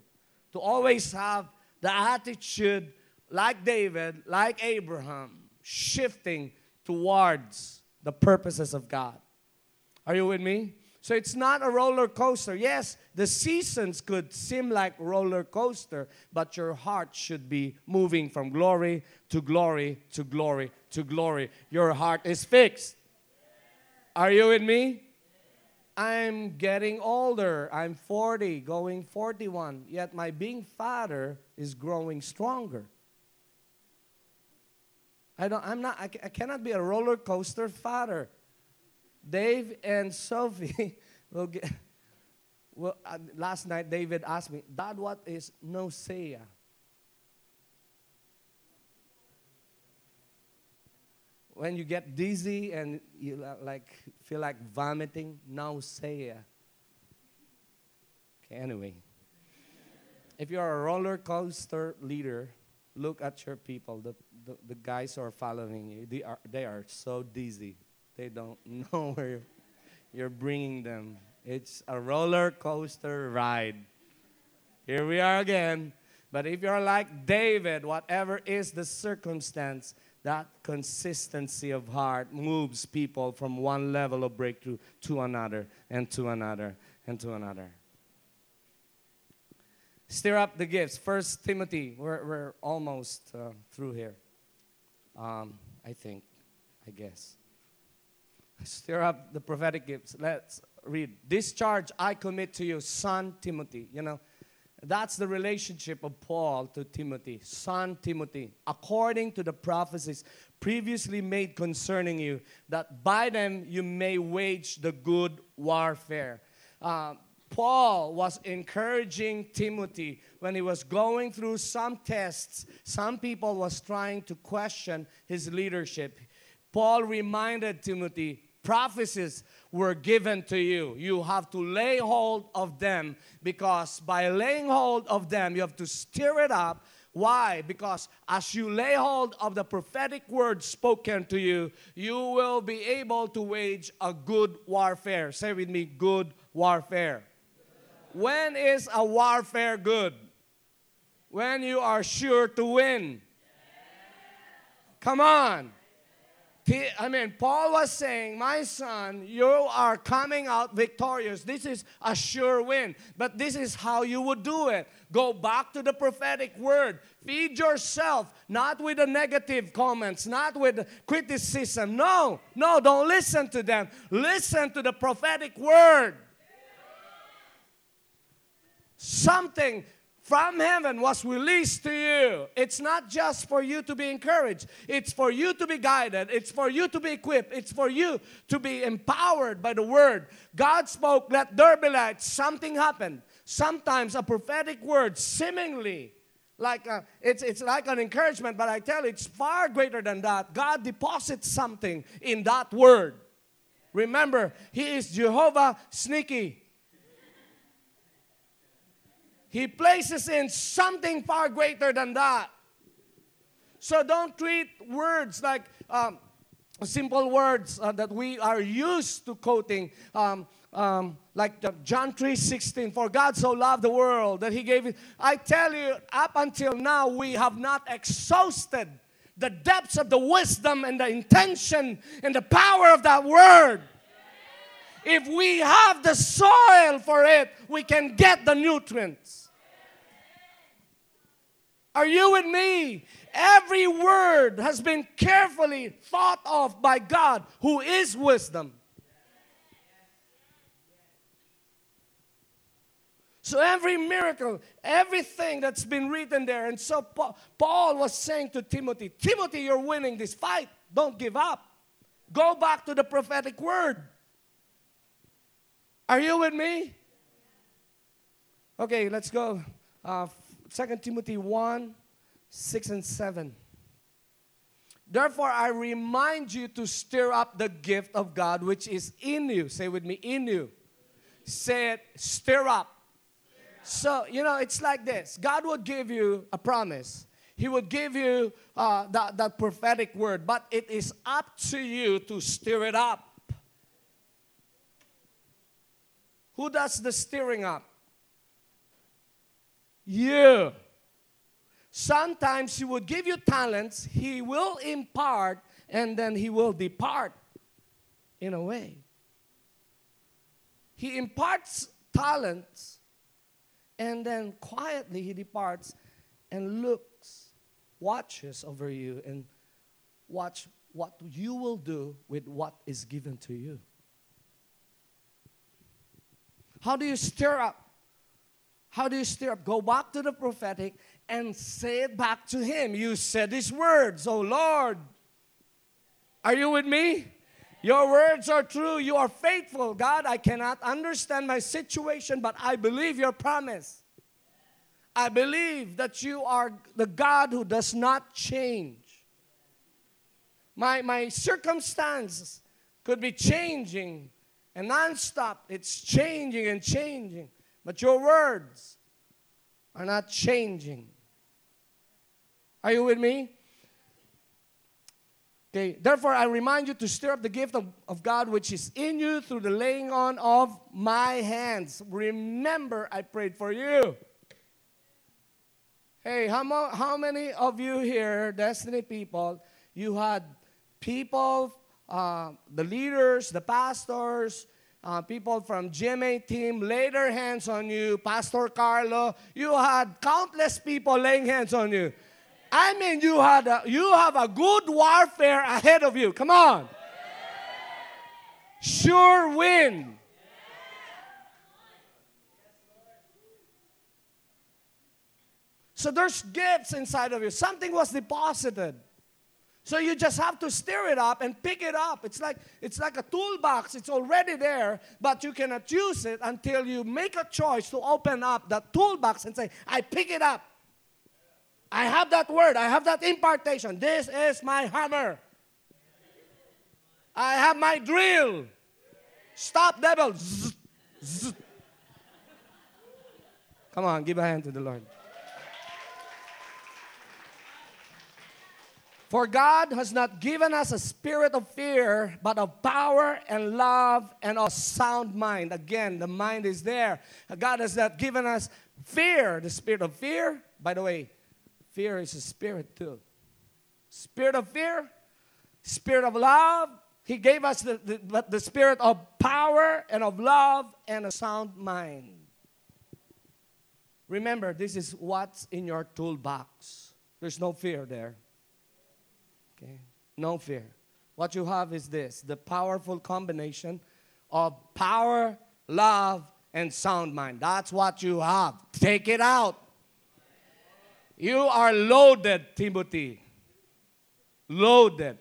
To always have the attitude like David, like Abraham, shifting towards the purposes of God. Are you with me? So it's not a roller coaster. Yes, the seasons could seem like roller coaster, but your heart should be moving from glory to glory to glory to glory. Your heart is fixed. Are you with me? I'm getting older. I'm 40, going 41. Yet my being father is growing stronger. I don't I'm not I, I cannot be a roller coaster father. Dave and Sophie will get. Well, uh, last night David asked me, Dad, what is nausea? When you get dizzy and you like feel like vomiting, nausea. Okay, anyway. If you're a roller coaster leader, look at your people. The, the, the guys who are following you, they are, they are so dizzy. They don't know where you're bringing them. It's a roller coaster ride. Here we are again. But if you're like David, whatever is the circumstance, that consistency of heart moves people from one level of breakthrough to another and to another and to another. Stir up the gifts. First Timothy, we're, we're almost uh, through here. Um, I think, I guess. Stir up the prophetic gifts. Let's read. This charge I commit to you, son Timothy. You know, that's the relationship of Paul to Timothy, son Timothy, according to the prophecies previously made concerning you, that by them you may wage the good warfare. Uh, Paul was encouraging Timothy when he was going through some tests. Some people was trying to question his leadership. Paul reminded Timothy, prophecies were given to you. You have to lay hold of them because by laying hold of them, you have to stir it up. Why? Because as you lay hold of the prophetic word spoken to you, you will be able to wage a good warfare. Say with me, good warfare. When is a warfare good? When you are sure to win. Come on. I mean, Paul was saying, My son, you are coming out victorious. This is a sure win. But this is how you would do it. Go back to the prophetic word. Feed yourself, not with the negative comments, not with criticism. No, no, don't listen to them. Listen to the prophetic word. Something from heaven was released to you. It's not just for you to be encouraged, it's for you to be guided, it's for you to be equipped, it's for you to be empowered by the word. God spoke, let there be light. Something happened. Sometimes a prophetic word, seemingly like a, it's, it's like an encouragement, but I tell you, it's far greater than that. God deposits something in that word. Remember, He is Jehovah sneaky. He places in something far greater than that. So don't treat words like um, simple words uh, that we are used to quoting. Um, um, like John 3 16, for God so loved the world that He gave it. I tell you, up until now, we have not exhausted the depths of the wisdom and the intention and the power of that word. If we have the soil for it, we can get the nutrients. Are you with me? Every word has been carefully thought of by God, who is wisdom. So every miracle, everything that's been written there. And so Paul was saying to Timothy, Timothy, you're winning this fight. Don't give up. Go back to the prophetic word. Are you with me? Okay, let's go. Uh, 2 Timothy 1 6 and 7. Therefore, I remind you to stir up the gift of God which is in you. Say with me, in you. Say it, stir up. So, you know, it's like this God will give you a promise, He will give you uh, that, that prophetic word, but it is up to you to stir it up. Who does the stirring up? You. Sometimes He will give you talents, He will impart, and then He will depart in a way. He imparts talents, and then quietly He departs and looks, watches over you, and watch what you will do with what is given to you. How do you stir up how do you stir up? Go back to the prophetic and say it back to him. You said these words, oh Lord. Are you with me? Your words are true. You are faithful. God, I cannot understand my situation, but I believe your promise. I believe that you are the God who does not change. My, my circumstances could be changing and nonstop. It's changing and changing. But your words are not changing. Are you with me? Okay, therefore I remind you to stir up the gift of, of God which is in you through the laying on of my hands. Remember, I prayed for you. Hey, how, mo- how many of you here, Destiny people, you had people, uh, the leaders, the pastors, uh, people from GMA team laid their hands on you, Pastor Carlo. You had countless people laying hands on you. I mean, you had a, you have a good warfare ahead of you. Come on, sure win. So there's gifts inside of you. Something was deposited. So you just have to stir it up and pick it up. It's like it's like a toolbox. It's already there, but you cannot use it until you make a choice to open up that toolbox and say, "I pick it up. I have that word. I have that impartation. This is my hammer. I have my drill. Stop, devil." Zzz, zzz. Come on, give a hand to the Lord. For God has not given us a spirit of fear, but of power and love and of sound mind. Again, the mind is there. God has not given us fear, the spirit of fear. By the way, fear is a spirit too. Spirit of fear, spirit of love. He gave us the, the, the spirit of power and of love and a sound mind. Remember, this is what's in your toolbox. There's no fear there. No fear. What you have is this the powerful combination of power, love, and sound mind. That's what you have. Take it out. You are loaded, Timothy. Loaded.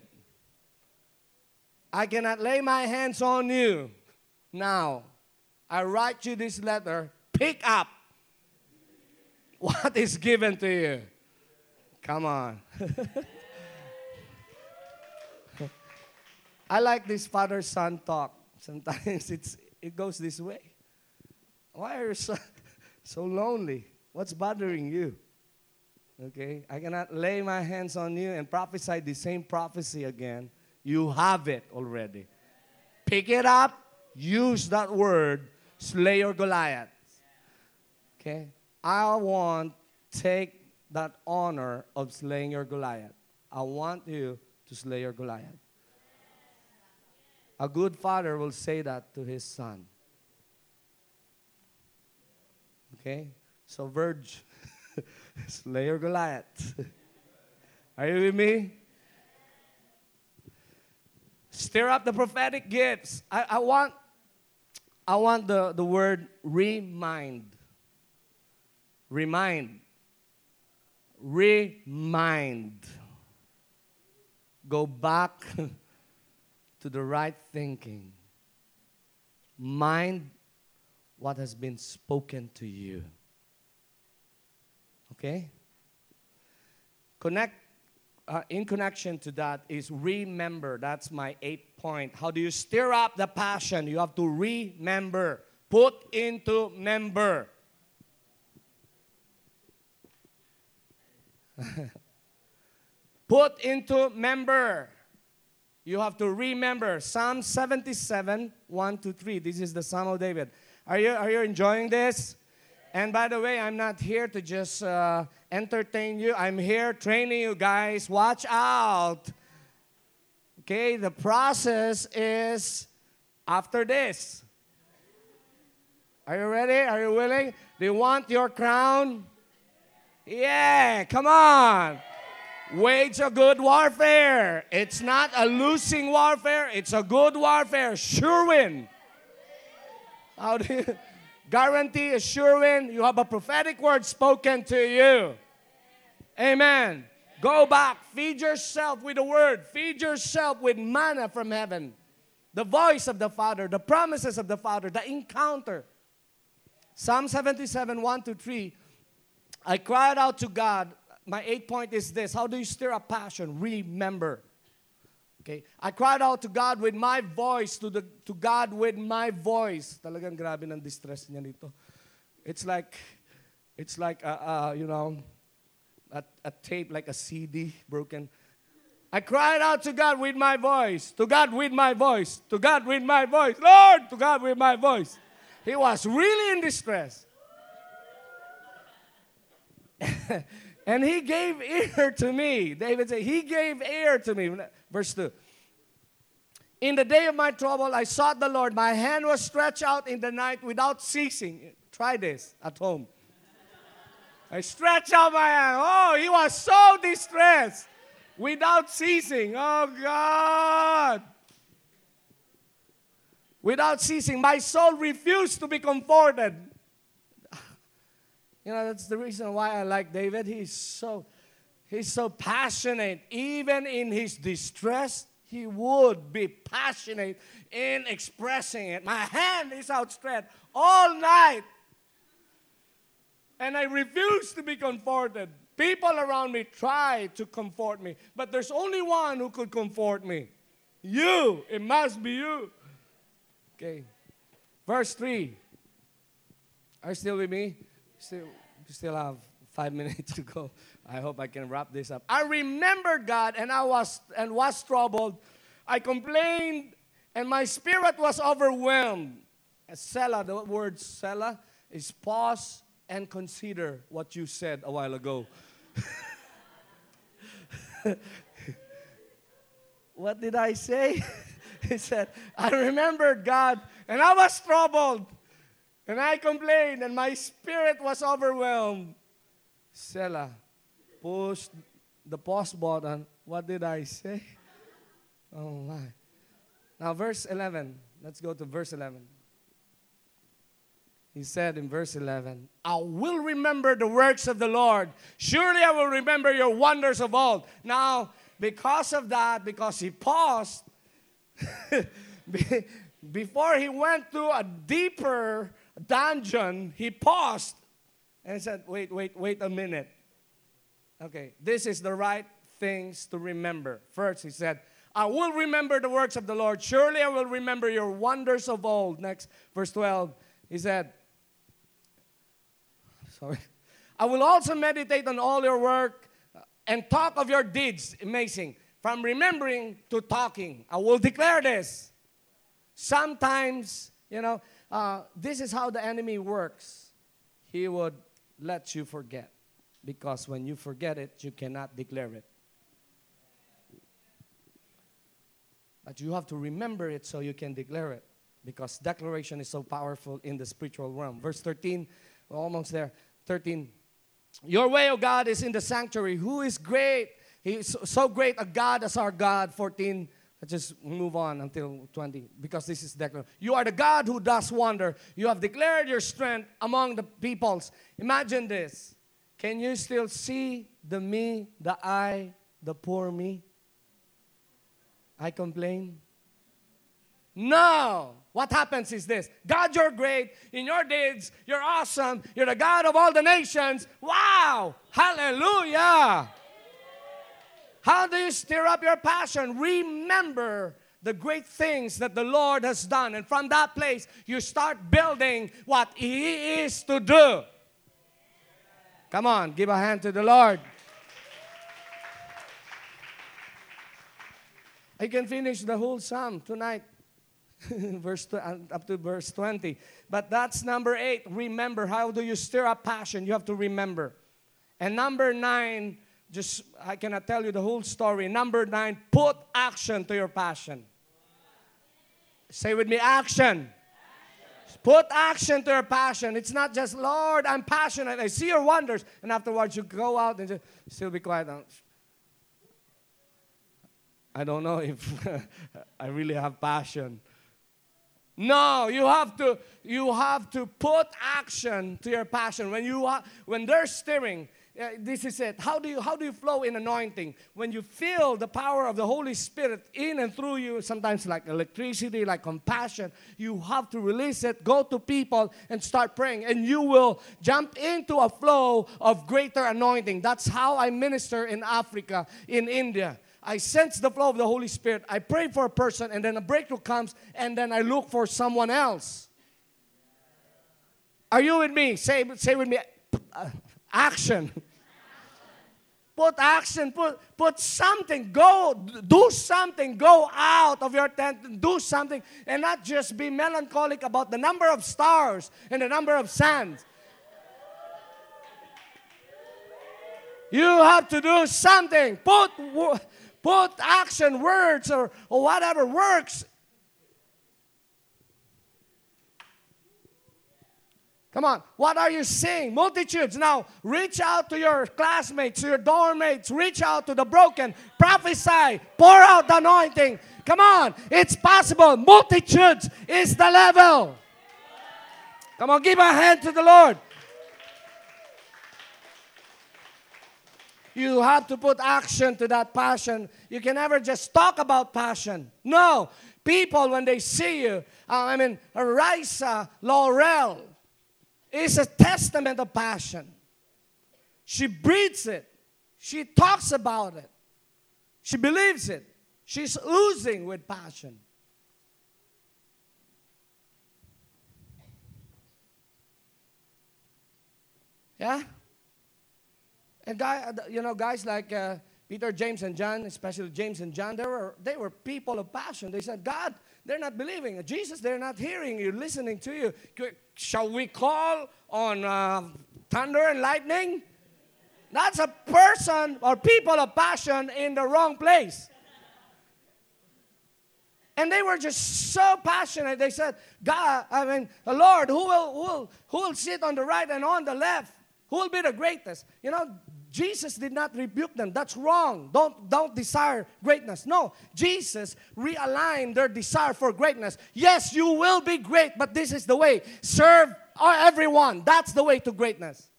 I cannot lay my hands on you. Now, I write you this letter. Pick up what is given to you. Come on. I like this father son talk. Sometimes it's, it goes this way. Why are you so, so lonely? What's bothering you? Okay, I cannot lay my hands on you and prophesy the same prophecy again. You have it already. Pick it up, use that word, slay your Goliath. Okay, I want take that honor of slaying your Goliath. I want you to slay your Goliath. A good father will say that to his son. Okay? So, Verge, slay your Goliath. Are you with me? Stir up the prophetic gifts. I, I want I want the, the word remind. Remind. Remind. Go back to the right thinking. Mind what has been spoken to you. Okay? Connect uh, in connection to that is remember. That's my eighth point. How do you stir up the passion? You have to remember. Put into member. Put into member. You have to remember Psalm 77, 1 to 3. This is the Psalm of David. Are you, are you enjoying this? And by the way, I'm not here to just uh, entertain you. I'm here training you guys. Watch out. Okay, the process is after this. Are you ready? Are you willing? Do you want your crown? Yeah, come on. Wage a good warfare. It's not a losing warfare, it's a good warfare. Sure win. How do you guarantee a sure win? You have a prophetic word spoken to you. Amen. Go back, feed yourself with the word, feed yourself with manna from heaven. The voice of the Father, the promises of the Father, the encounter. Psalm 77, 1 to 3. I cried out to God my eighth point is this How do you stir up passion? Remember. Okay? I cried out to God with my voice, to, the, to God with my voice. Talagang grabe ng distress niya nito. It's like, it's like, uh, you know, a, a tape, like a CD broken. I cried out to God with my voice, to God with my voice, to God with my voice, Lord, to God with my voice. He was really in distress. And he gave ear to me. David said, He gave ear to me. Verse 2. In the day of my trouble, I sought the Lord. My hand was stretched out in the night without ceasing. Try this at home. I stretched out my hand. Oh, he was so distressed without ceasing. Oh, God. Without ceasing. My soul refused to be comforted. You know, that's the reason why I like David. He's so, He's so passionate. Even in his distress, he would be passionate in expressing it. My hand is outstretched all night. And I refuse to be comforted. People around me try to comfort me, but there's only one who could comfort me. You. It must be you. Okay. Verse 3. Are you still with me? Still, still have five minutes to go. I hope I can wrap this up. I remembered God and I was and was troubled. I complained and my spirit was overwhelmed. Selah, the word Selah is pause and consider what you said a while ago. what did I say? he said, I remembered God and I was troubled and I complained and my spirit was overwhelmed. Selah, push the pause button. What did I say? Oh my. Now, verse 11. Let's go to verse 11. He said in verse 11, I will remember the works of the Lord. Surely I will remember your wonders of old. Now, because of that, because he paused, before he went to a deeper dungeon, he paused and said, Wait, wait, wait a minute. Okay, this is the right things to remember. First, he said, I will remember the works of the Lord. Surely I will remember your wonders of old. Next, verse 12, he said, Sorry. I will also meditate on all your work uh, and talk of your deeds. Amazing. From remembering to talking, I will declare this. Sometimes, you know, uh, this is how the enemy works. He would let you forget. Because when you forget it, you cannot declare it. But you have to remember it so you can declare it. Because declaration is so powerful in the spiritual realm. Verse 13, we're almost there. 13. Your way, O God, is in the sanctuary. Who is great? He is so great a God as our God. 14. Let's just move on until 20 because this is declaration. You are the God who does wonder. You have declared your strength among the peoples. Imagine this. Can you still see the me, the I, the poor me? I complain. No. What happens is this God, you're great. In your deeds, you're awesome. You're the God of all the nations. Wow. Hallelujah. How do you stir up your passion? Remember the great things that the Lord has done. And from that place, you start building what He is to do. Come on, give a hand to the Lord. I can finish the whole psalm tonight, verse uh, up to verse 20. But that's number eight. Remember, how do you stir up passion? You have to remember. And number nine, just I cannot tell you the whole story. Number nine, put action to your passion. Say with me, action. Put action to your passion. It's not just, Lord, I'm passionate. I see your wonders. And afterwards, you go out and just still be quiet. I don't know if I really have passion. No, you have to you have to put action to your passion. When you are, when they're stirring, uh, this is it. How do you how do you flow in anointing? When you feel the power of the Holy Spirit in and through you, sometimes like electricity, like compassion, you have to release it, go to people and start praying and you will jump into a flow of greater anointing. That's how I minister in Africa, in India. I sense the flow of the Holy Spirit. I pray for a person and then a breakthrough comes and then I look for someone else. Are you with me? Say, say with me, uh, action. Put action, put, put something, go, do something, go out of your tent, do something, and not just be melancholic about the number of stars and the number of sands. You have to do something. Put, put action, words, or, or whatever works Come on, what are you seeing? Multitudes. Now, reach out to your classmates, your dorm mates, reach out to the broken, prophesy, pour out the anointing. Come on, it's possible. Multitudes is the level. Come on, give a hand to the Lord. You have to put action to that passion. You can never just talk about passion. No. People, when they see you, uh, I mean, Raissa Laurel is a testament of passion. She breathes it, she talks about it, she believes it. She's oozing with passion. Yeah? And guy, you know, guys like uh, Peter, James, and John, especially James and John, they were, they were people of passion. They said, God, they're not believing. Jesus, they're not hearing you, listening to you. Shall we call on uh, thunder and lightning? That's a person or people of passion in the wrong place. And they were just so passionate. They said, God, I mean, Lord, who will, who will, who will sit on the right and on the left? Who will be the greatest? You know, Jesus did not rebuke them. That's wrong. Don't, don't desire greatness. No, Jesus realigned their desire for greatness. Yes, you will be great, but this is the way. Serve everyone. That's the way to greatness.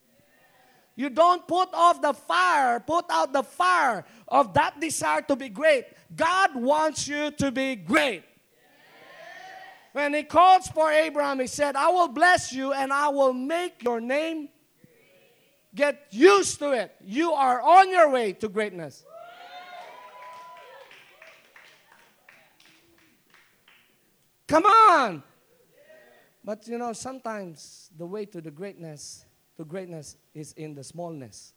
You don't put off the fire, put out the fire of that desire to be great. God wants you to be great. When he calls for Abraham, he said, I will bless you and I will make your name Get used to it. You are on your way to greatness. Come on. But you know, sometimes the way to the greatness, to greatness is in the smallness.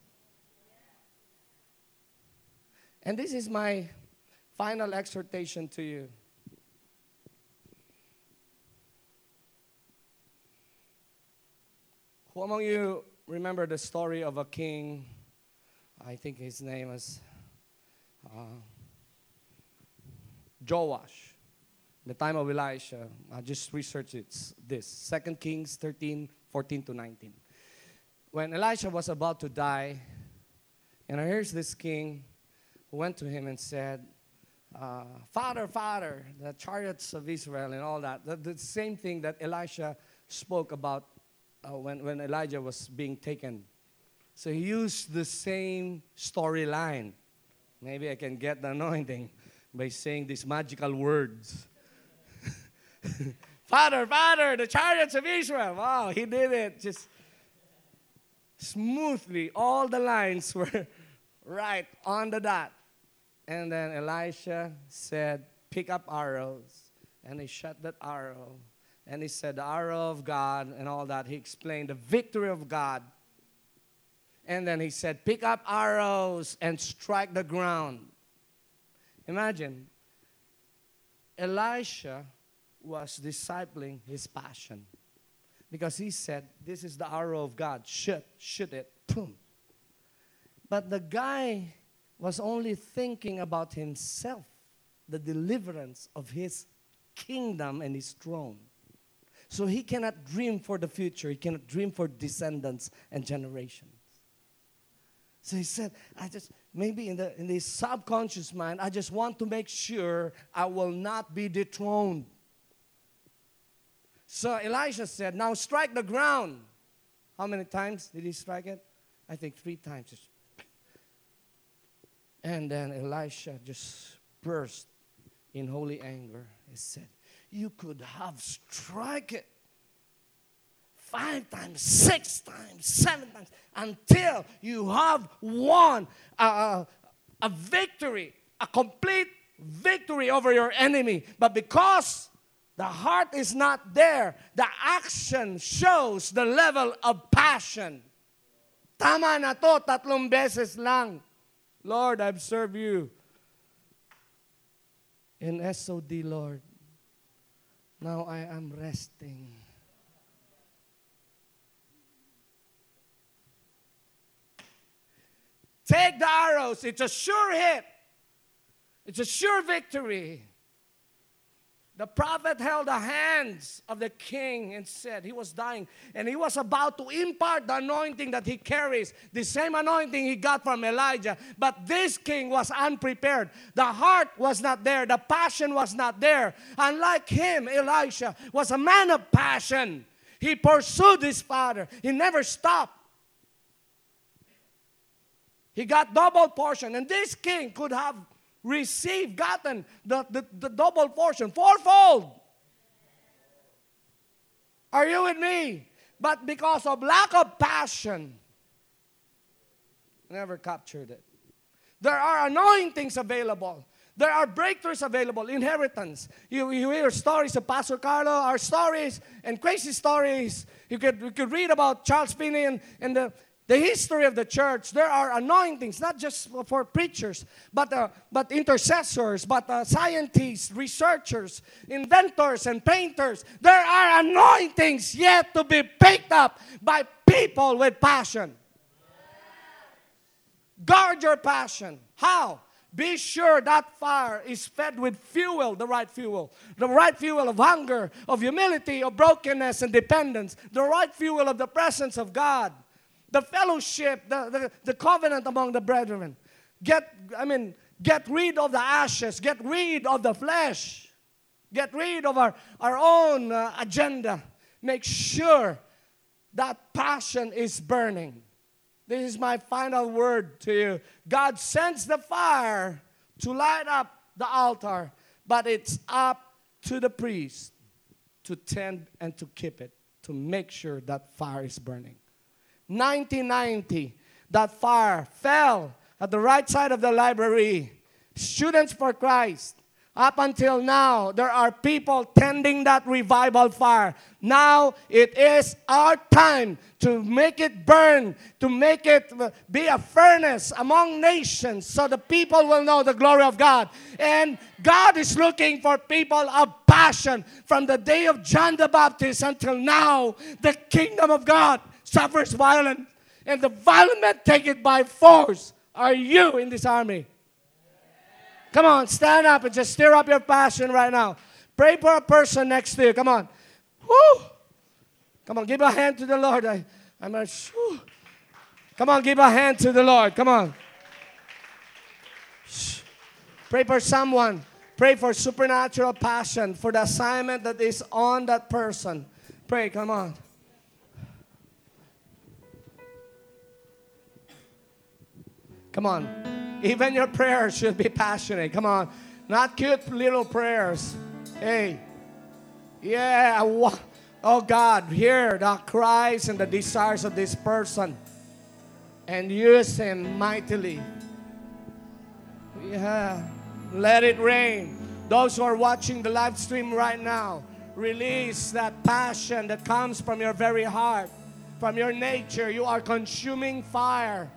And this is my final exhortation to you. Who among you remember the story of a king. I think his name is uh, Joash. The time of Elisha. I just researched it. This Second Kings 13, 14 to 19. When Elisha was about to die, and here's this king who went to him and said, uh, Father, Father, the chariots of Israel and all that. The, the same thing that Elisha spoke about uh, when, when Elijah was being taken. So he used the same storyline. Maybe I can get the anointing by saying these magical words. Father, Father, the chariots of Israel. Wow, he did it just smoothly. All the lines were right on the dot. And then Elisha said, Pick up arrows. And he shot that arrow and he said the arrow of God and all that. He explained the victory of God. And then he said, pick up arrows and strike the ground. Imagine, Elisha was discipling his passion because he said, This is the arrow of God. Shoot, shoot it. Boom. But the guy was only thinking about himself, the deliverance of his kingdom and his throne. So he cannot dream for the future. He cannot dream for descendants and generations. So he said, I just, maybe in the, in the subconscious mind, I just want to make sure I will not be dethroned. So Elisha said, Now strike the ground. How many times did he strike it? I think three times. And then Elisha just burst in holy anger. He said, you could have struck it five times, six times, seven times, until you have won a, a, victory, a complete victory over your enemy. But because the heart is not there, the action shows the level of passion. Tama na to, tatlong beses lang. Lord, I've served you in SOD, Lord. Now I am resting. Take the arrows. It's a sure hit. It's a sure victory. The prophet held the hands of the king and said, He was dying, and he was about to impart the anointing that he carries, the same anointing he got from Elijah. But this king was unprepared. The heart was not there, the passion was not there. Unlike him, Elisha was a man of passion. He pursued his father, he never stopped. He got double portion. And this king could have received, gotten the, the, the double portion, fourfold. Are you with me? But because of lack of passion, never captured it. There are anointings available. There are breakthroughs available, inheritance. You, you hear stories of Pastor Carlo, our stories, and crazy stories. You could, you could read about Charles Finney and, and the, the history of the church, there are anointings, not just for preachers, but, uh, but intercessors, but uh, scientists, researchers, inventors, and painters. There are anointings yet to be picked up by people with passion. Guard your passion. How? Be sure that fire is fed with fuel, the right fuel. The right fuel of hunger, of humility, of brokenness and dependence. The right fuel of the presence of God the fellowship, the, the, the covenant among the brethren. Get, I mean, get rid of the ashes, get rid of the flesh, get rid of our, our own uh, agenda. Make sure that passion is burning. This is my final word to you. God sends the fire to light up the altar, but it's up to the priest to tend and to keep it, to make sure that fire is burning. 1990, that fire fell at the right side of the library. Students for Christ. Up until now, there are people tending that revival fire. Now it is our time to make it burn, to make it uh, be a furnace among nations so the people will know the glory of God. And God is looking for people of passion from the day of John the Baptist until now. The kingdom of God suffers violence, and the violent men take it by force. Are you in this army? Come on, stand up and just stir up your passion right now. Pray for a person next to you. Come on. Woo! Come on, give a hand to the Lord. I, I'm a, whew. Come on, give a hand to the Lord. Come on. Pray for someone. Pray for supernatural passion for the assignment that is on that person. Pray, come on. Come on. Even your prayers should be passionate. Come on. Not cute little prayers. Hey. Yeah. Oh God, hear the cries and the desires of this person and use him mightily. Yeah. Let it rain. Those who are watching the live stream right now, release that passion that comes from your very heart, from your nature. You are consuming fire.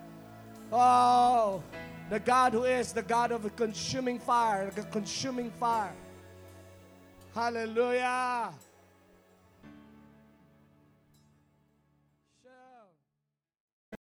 Oh, the God who is the God of a consuming fire, a consuming fire. Hallelujah.